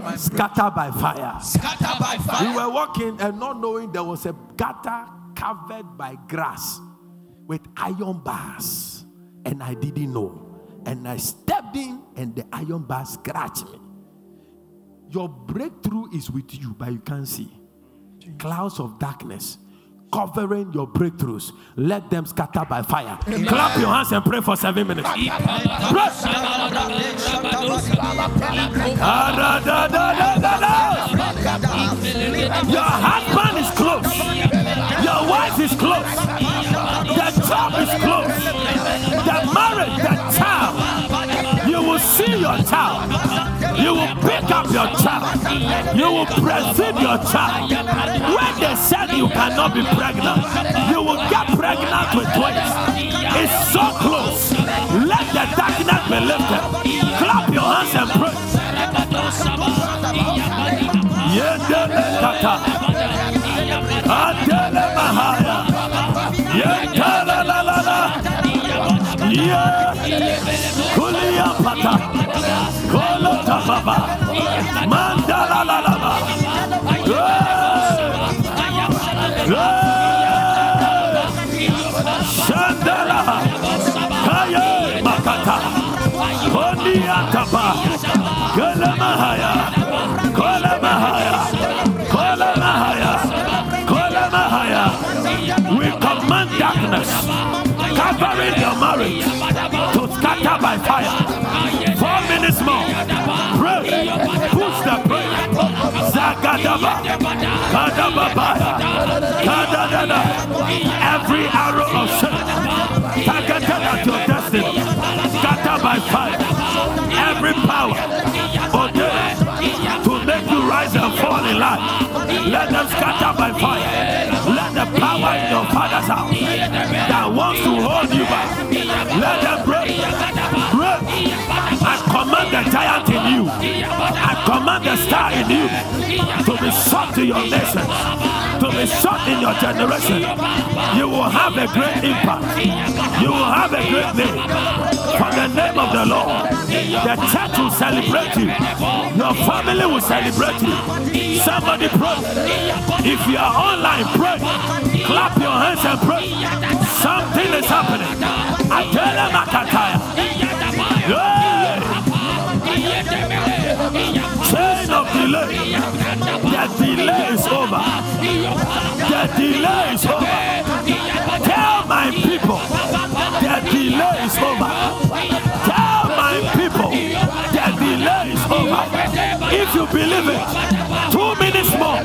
Speaker 3: my
Speaker 1: scattered by fire.
Speaker 2: Scatter by fire.
Speaker 1: We were walking and not knowing there was a gutter covered by grass with iron bars, and I didn't know. And I stepped in, and the iron bars scratched me. Your breakthrough is with you, but you can't see. Clouds of darkness covering your breakthroughs. Let them scatter by fire. Clap your hands and pray for seven minutes. Your husband is close. Your wife is close. The job is close. The marriage, the child. You will see your child. You will pick up your child. You will breastfeed your child. When they said you cannot be pregnant, you will get pregnant with twins. It's so close. Let the darkness be lifted. Clap your hands and pray. Yeah. Kulia pata. Kolo tababa. Mandala la la la. Shandala. Kaya makata. Konia taba. Kala mahaya. Kola mahaya. Kola mahaya. Kola mahaya. We command darkness covering your marriage to scatter by fire. Zagadaba. Kadababaya. Kadadada. Every arrow of at your destiny. Scatter by fire. Every power ordained to make you rise and fall in life. Let them scatter by fire. Let the power in your father's house that wants to hold you back. Let them break. Command the giant in you. I command the star in you to be shot to your nation, to be shot in your generation. You will have a great impact. You will have a great name. For the name of the Lord, the church will celebrate you. Your family will celebrate you. Somebody pray. If you are online, pray. Clap your hands and pray. Something is happening. I tell them Akataya. Yeah. Delay. The delay is over. The delay is over. Tell my people. The delay is over. Tell my people. The delay is over. If you believe it, two minutes more.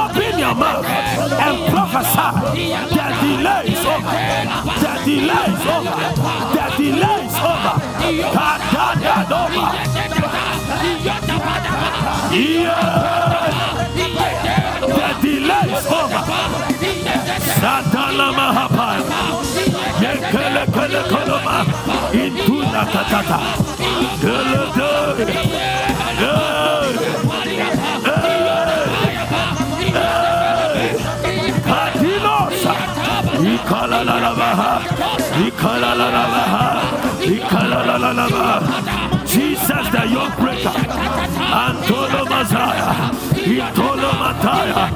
Speaker 1: Open your mouth and prophesy. The delay is over. The delay is over. The delay is over. Kadadadova. Yeah. The delay is over. Mahapaya. Yekele kele koloma. Intuna. Gele de. Kadinosha. Ikala la la baha. Ikala la la baha. Ikala la la la baha. Jesus the yoke breaker. Antolo Messiah. Intolo Mataya.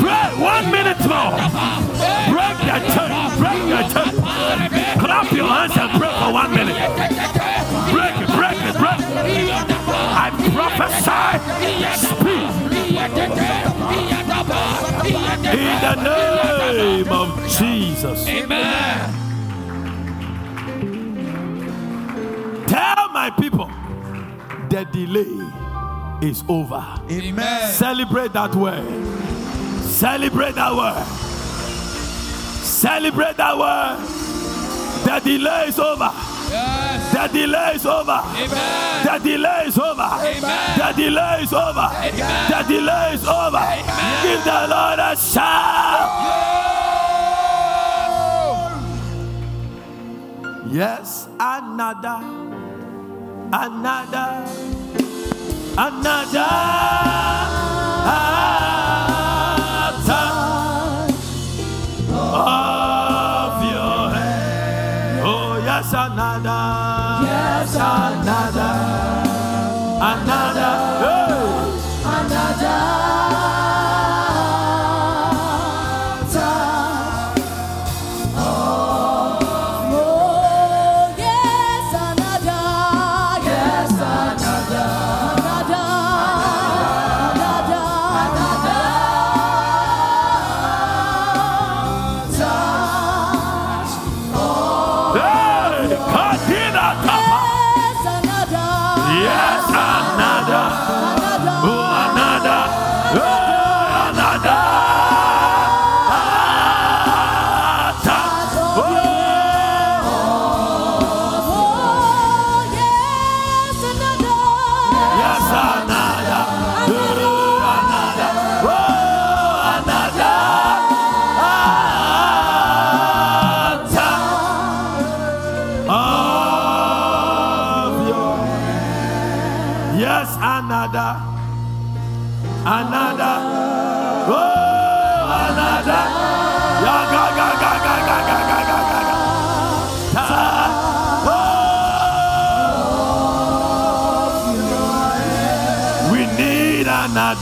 Speaker 1: Pray one minute more. Break the chain. Break the chain. Clap your hands and pray for one minute. Break it, break it, break it. I prophesy speed in the name of Jesus.
Speaker 2: Amen.
Speaker 1: Tell my people the delay is over.
Speaker 3: Amen.
Speaker 1: Celebrate that word. Celebrate that word. Celebrate that word. The delay is over.
Speaker 2: Yes.
Speaker 1: The delay is over.
Speaker 2: Amen.
Speaker 1: The delay is over.
Speaker 2: Amen.
Speaker 1: The delay is over.
Speaker 2: Amen.
Speaker 1: The delay is over. Give the Lord a shout. Yes, another, another, another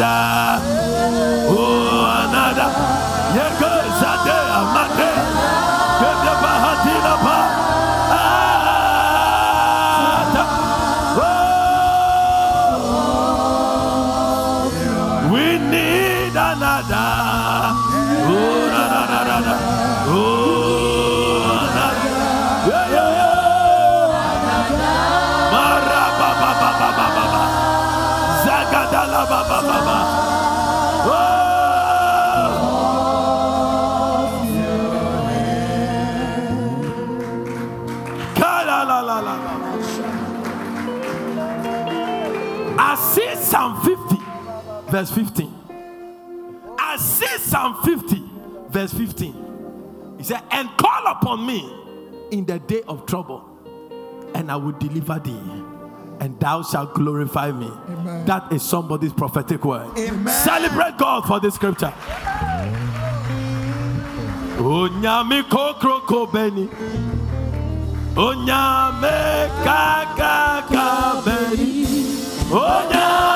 Speaker 1: da verse 15. I see Psalm 50, verse 15. He said, And call upon me in the day of trouble, and I will deliver thee, and thou shalt glorify me.
Speaker 3: Amen.
Speaker 1: That is somebody's prophetic word.
Speaker 3: Amen.
Speaker 1: Celebrate God for this scripture. Onyame kokro ko beni. Onyame kaka beni. Onyame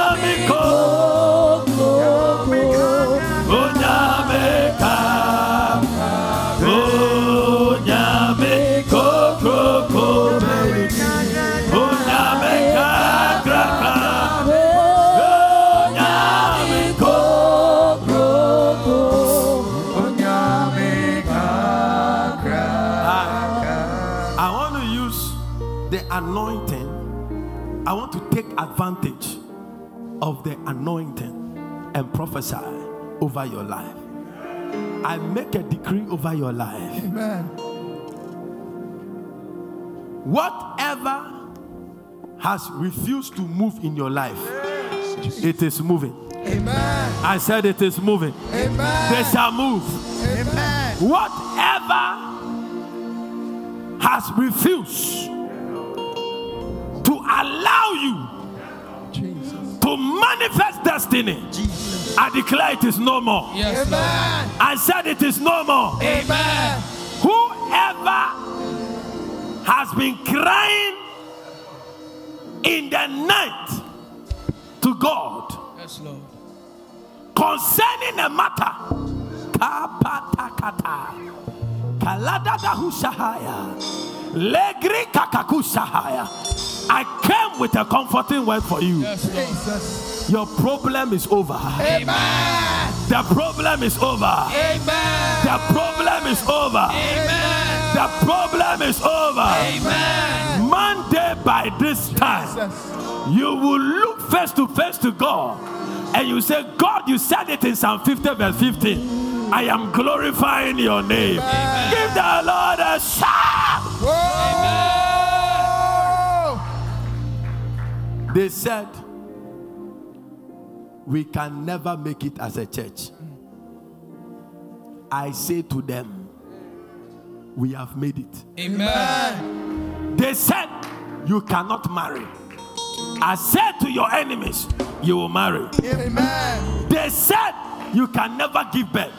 Speaker 1: advantage of the anointing and prophesy over your life. I make a decree over your life.
Speaker 3: Amen.
Speaker 1: Whatever has refused to move in your life, it is moving.
Speaker 3: Amen.
Speaker 1: I said it is moving.
Speaker 3: Amen.
Speaker 1: They shall move.
Speaker 3: Amen.
Speaker 1: Whatever has refused to allow you manifest destiny,
Speaker 3: Jesus.
Speaker 1: I declare it is no more.
Speaker 2: Yes,
Speaker 3: Amen.
Speaker 1: I said it is no more.
Speaker 2: Amen.
Speaker 1: Whoever has been crying in the night to God
Speaker 2: Yes, Lord.
Speaker 1: concerning a matter. Legri kakakushahaya. I came with a comforting word for you.
Speaker 2: Yes,
Speaker 3: Jesus.
Speaker 1: Your problem is over.
Speaker 3: Amen.
Speaker 1: The problem is over.
Speaker 2: Amen.
Speaker 1: The problem is over.
Speaker 2: Amen.
Speaker 1: The problem is over.
Speaker 2: Amen.
Speaker 1: Monday by this time,
Speaker 3: Jesus.
Speaker 1: you will look face to face to God and you say, God, you said it in Psalm 50, verse 15. I am glorifying your name. Give the Lord a shout.
Speaker 3: Whoa.
Speaker 1: They said, We can never make it as a church. I say to them, We have made it.
Speaker 2: Amen.
Speaker 1: They said, You cannot marry. I said to your enemies, You will marry.
Speaker 3: Amen.
Speaker 1: They said, You can never give birth.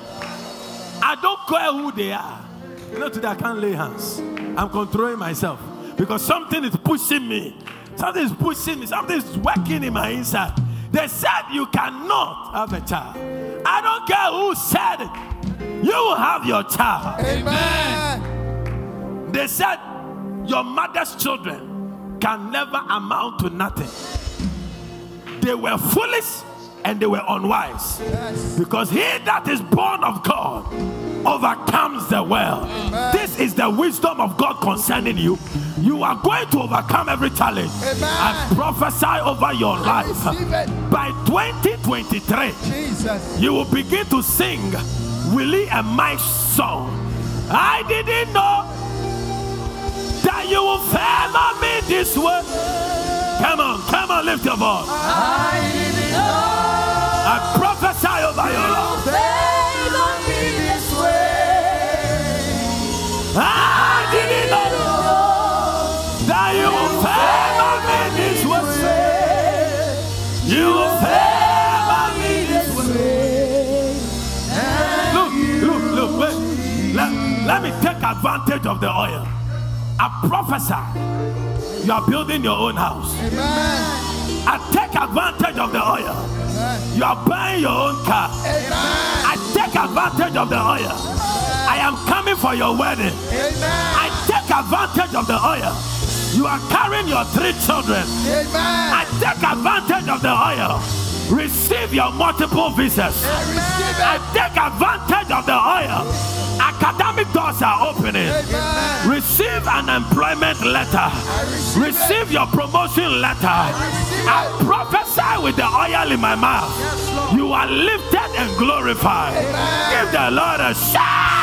Speaker 1: I don't care who they are. You know, today I can't lay hands. I'm controlling myself because something is pushing me. Something is pushing me. Something is working in my inside. They said, You cannot have a child. I don't care who said it. You will have your child.
Speaker 3: Amen.
Speaker 1: They said, Your mother's children can never amount to nothing. They were foolish and they were unwise.
Speaker 3: Yes.
Speaker 1: Because he that is born of God overcomes the world. This is the wisdom of God concerning you. You are going to overcome every challenge.
Speaker 3: Amen.
Speaker 1: I prophesy over your life. By 2023,
Speaker 3: Jesus.
Speaker 1: you will begin to sing Willie and my song. I didn't know that you will favor me this way. Come on, come on, lift your voice.
Speaker 3: I
Speaker 1: prophesy over
Speaker 3: you, Lord. This way.
Speaker 1: I didn't know that you will this way. You will this way. Look, look, look. Let, let me take advantage of the oil. I prophesy. You are building your own house.
Speaker 3: Amen.
Speaker 1: I take advantage of the oil. You are buying your own car. I take advantage of the oil. I am coming for your wedding. I take advantage of the oil. You are carrying your three children. I take advantage of the oil. Receive your multiple visas. I take advantage of the oil. Academic doors are opening. Receive an employment letter. Receive your promotion letter. I prophesy with the oil in my mouth. You are lifted and glorified. Give the Lord a shout.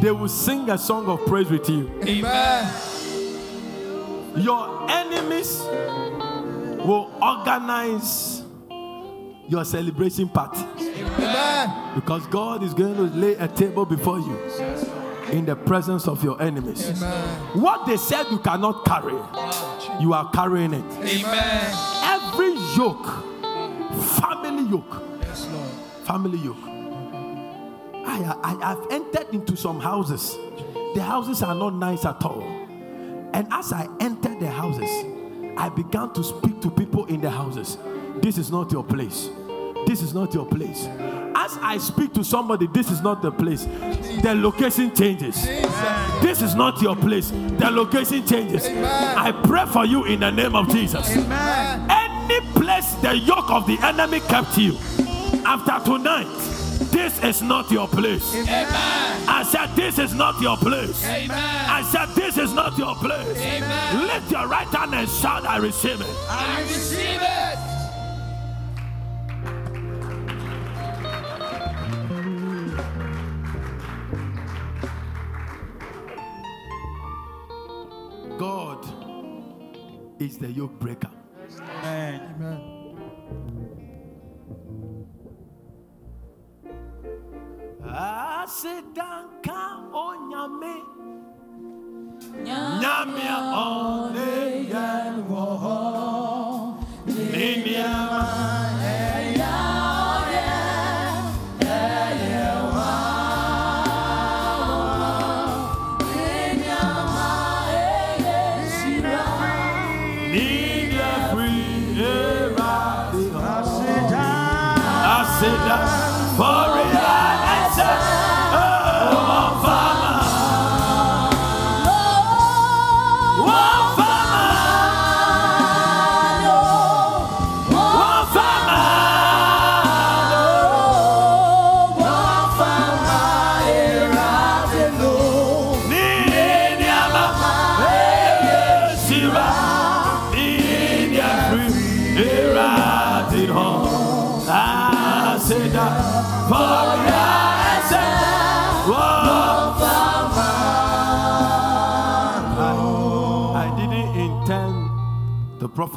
Speaker 1: They will sing a song of praise with you.
Speaker 3: Amen.
Speaker 1: Your enemies will organize your celebration party
Speaker 3: Amen.
Speaker 1: because God is going to lay a table before you in the presence of your enemies.
Speaker 3: Amen.
Speaker 1: What they said you cannot carry, you are carrying it.
Speaker 3: Amen.
Speaker 1: Every yoke, family yoke,
Speaker 3: Yes, Lord.
Speaker 1: family yoke. I, I have entered into some houses. The houses are not nice at all. And as I entered the houses, I began to speak to people in the houses. This is not your place. This is not your place. As I speak to somebody, this is not the place. The location changes. This is not your place. The location changes.
Speaker 3: Amen.
Speaker 1: I pray for you in the name of Jesus.
Speaker 3: Amen.
Speaker 1: Any place the yoke of the enemy kept you, after tonight, this is not your place.
Speaker 3: Amen.
Speaker 1: I said, This is not your place.
Speaker 3: Amen.
Speaker 1: I said, This is not your place.
Speaker 3: Amen.
Speaker 1: Lift your right hand and shout, I receive it.
Speaker 3: I receive it.
Speaker 1: God is the yoke breaker. Asidanka onyame nyame one yen wo Ninyama Ninya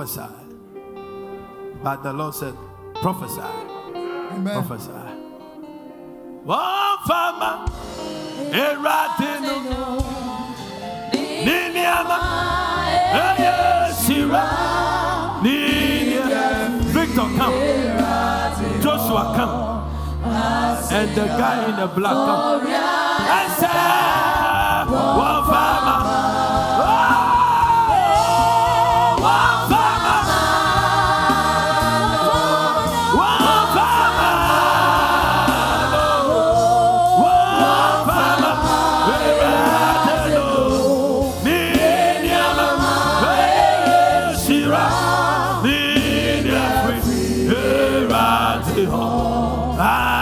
Speaker 1: prophesy, but the Lord said, prophesy,
Speaker 3: Amen.
Speaker 1: prophesy. One farmer, eradino, niniama, eye sira, ninia. Victor, come. Joshua, come. And the guy in the black, come. One farmer. For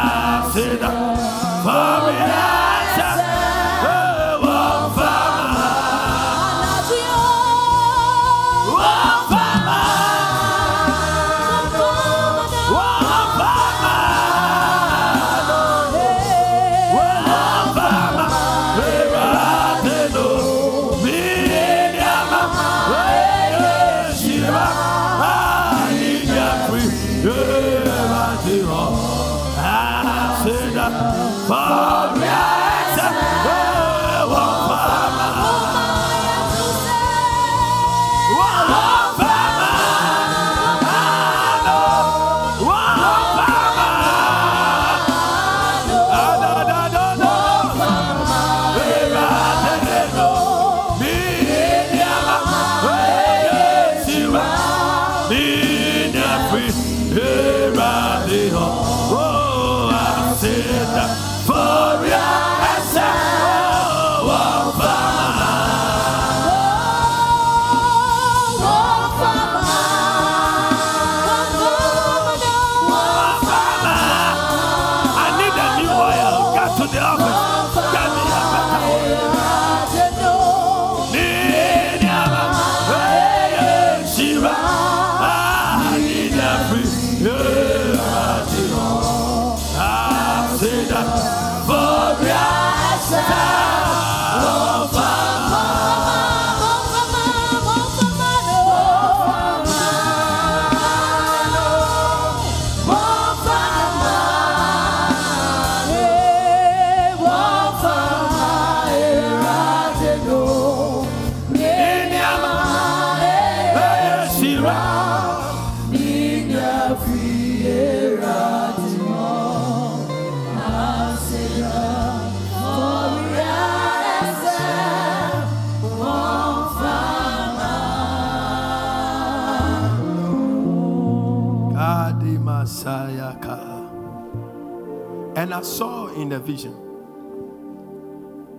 Speaker 1: vision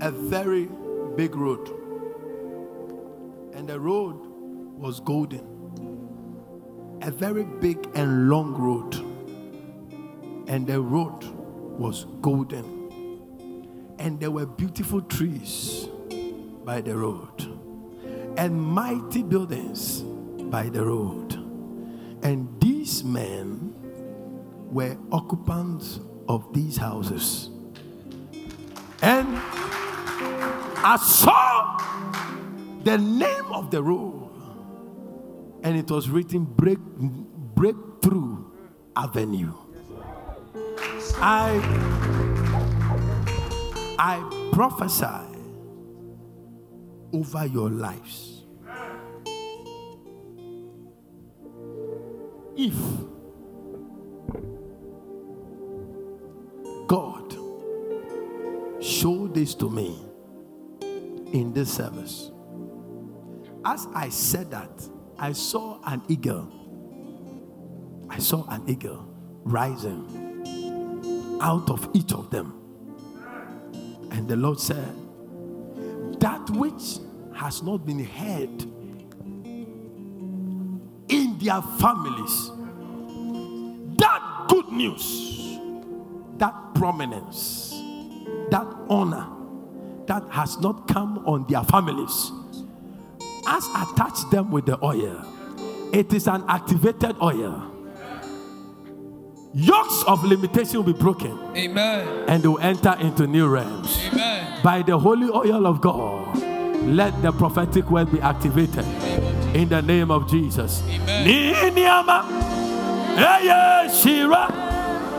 Speaker 1: a very big road. And the road was golden. A very big and long road. And the road was golden. And there were beautiful trees by the road. And mighty buildings by the road. And these men were occupants of these houses. And I saw the name of the road, and it was written Break, Breakthrough Avenue. I, I prophesy over your lives. if this to me in this service, as I said that, I saw an eagle. I saw an eagle rising out of each of them. And the Lord said, That which has not been heard in their families. That good news, that prominence, that honor that has not come on their families, as I touch them with the oil, it is an activated oil. Yokes of limitation will be broken
Speaker 2: Amen.
Speaker 1: and they will enter into new realms.
Speaker 2: Amen.
Speaker 1: By the holy oil of God, let the prophetic word be activated in the name of Jesus.
Speaker 2: Amen.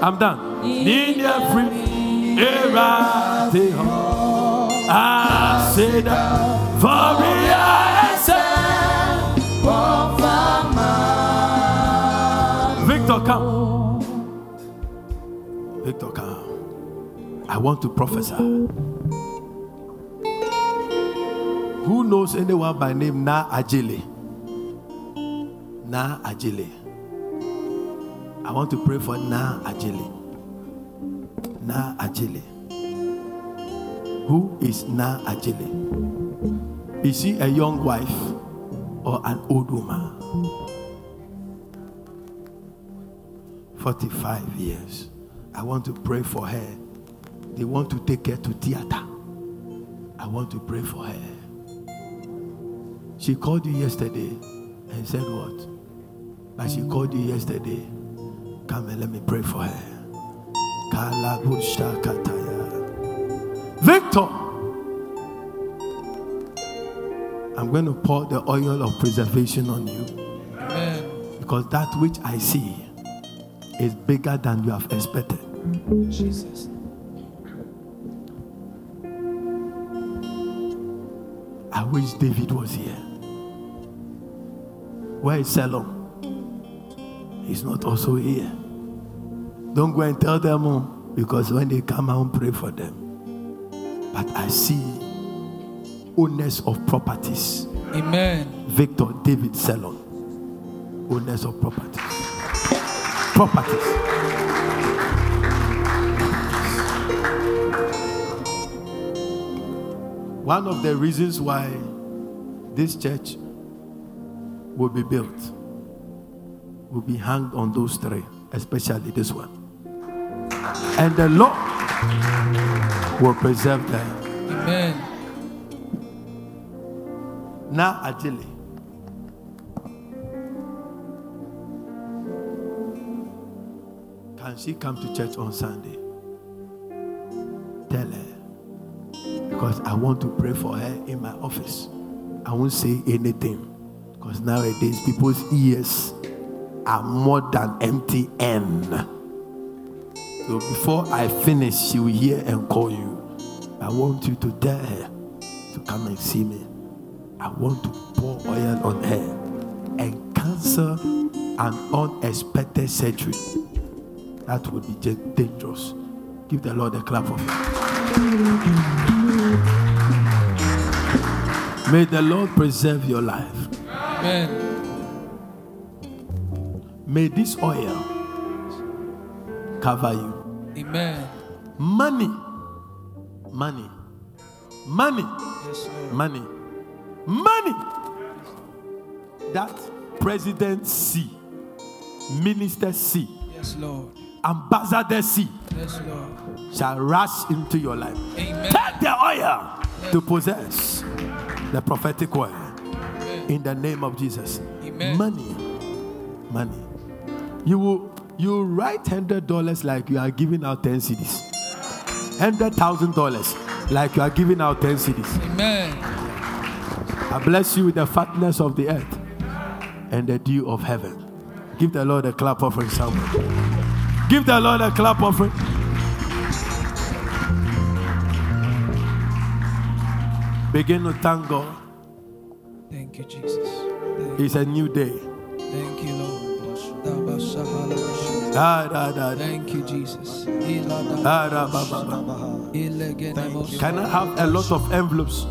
Speaker 1: I'm done. Varia Victor, come. Victor, come. I want to prophesy. Who knows anyone by name Na Ajili? Na Ajili. I want to pray for Na Ajili. Na Ajili. Who is Na Ajili? Is she a young wife or an old woman? 45 years. I want to pray for her. They want to take her to theater. I want to pray for her. She called you yesterday and said what? But she called you yesterday. Come and let me pray for her. Victor, I'm going to pour the oil of preservation on you
Speaker 2: Amen.
Speaker 1: because that which I see is bigger than you have expected.
Speaker 2: Jesus.
Speaker 1: I wish David was here. Where is Salom? He's not also here. Don't go and tell them oh, because when they come, I'll pray for them. But I see owners of properties.
Speaker 2: Amen.
Speaker 1: Victor David Salon. Owners of properties. Properties. One of the reasons why this church will be built will be hanged on those three, especially this one. And the Lord will preserve them.
Speaker 2: Amen.
Speaker 1: Now, Ajili. Can she come to church on Sunday? Tell her because I want to pray for her in my office. I won't say anything because nowadays people's ears are more than empty N. So before I finish, she will hear and call you. I want you to tell her to come and see me. I want to pour oil on her and cancel an unexpected surgery. That would be dangerous. Give the Lord a clap of May the Lord preserve your life.
Speaker 2: Amen.
Speaker 1: May this oil cover you.
Speaker 2: Amen.
Speaker 1: Money, money, money,
Speaker 2: Yes, Lord.
Speaker 1: money, money. That president see, minister see,
Speaker 2: Yes, Lord.
Speaker 1: ambassador see
Speaker 2: Yes, Lord.
Speaker 1: shall rush into your life.
Speaker 2: Amen.
Speaker 1: Take the oil to possess the prophetic word
Speaker 2: Amen.
Speaker 1: in the name of Jesus.
Speaker 2: Amen.
Speaker 1: Money, money. You will you write hundred dollars like you are giving out ten CDs. Hundred thousand dollars like you are giving out ten CDs.
Speaker 2: Amen.
Speaker 1: I bless you with the fatness of the earth and the dew of heaven. Give the Lord a clap offering, someone. Give the Lord a clap offering. Begin to thank God.
Speaker 2: Thank you, Jesus. Thank,
Speaker 1: It's a new day.
Speaker 2: Thank you, Jesus.
Speaker 1: Can I have a lot of envelopes?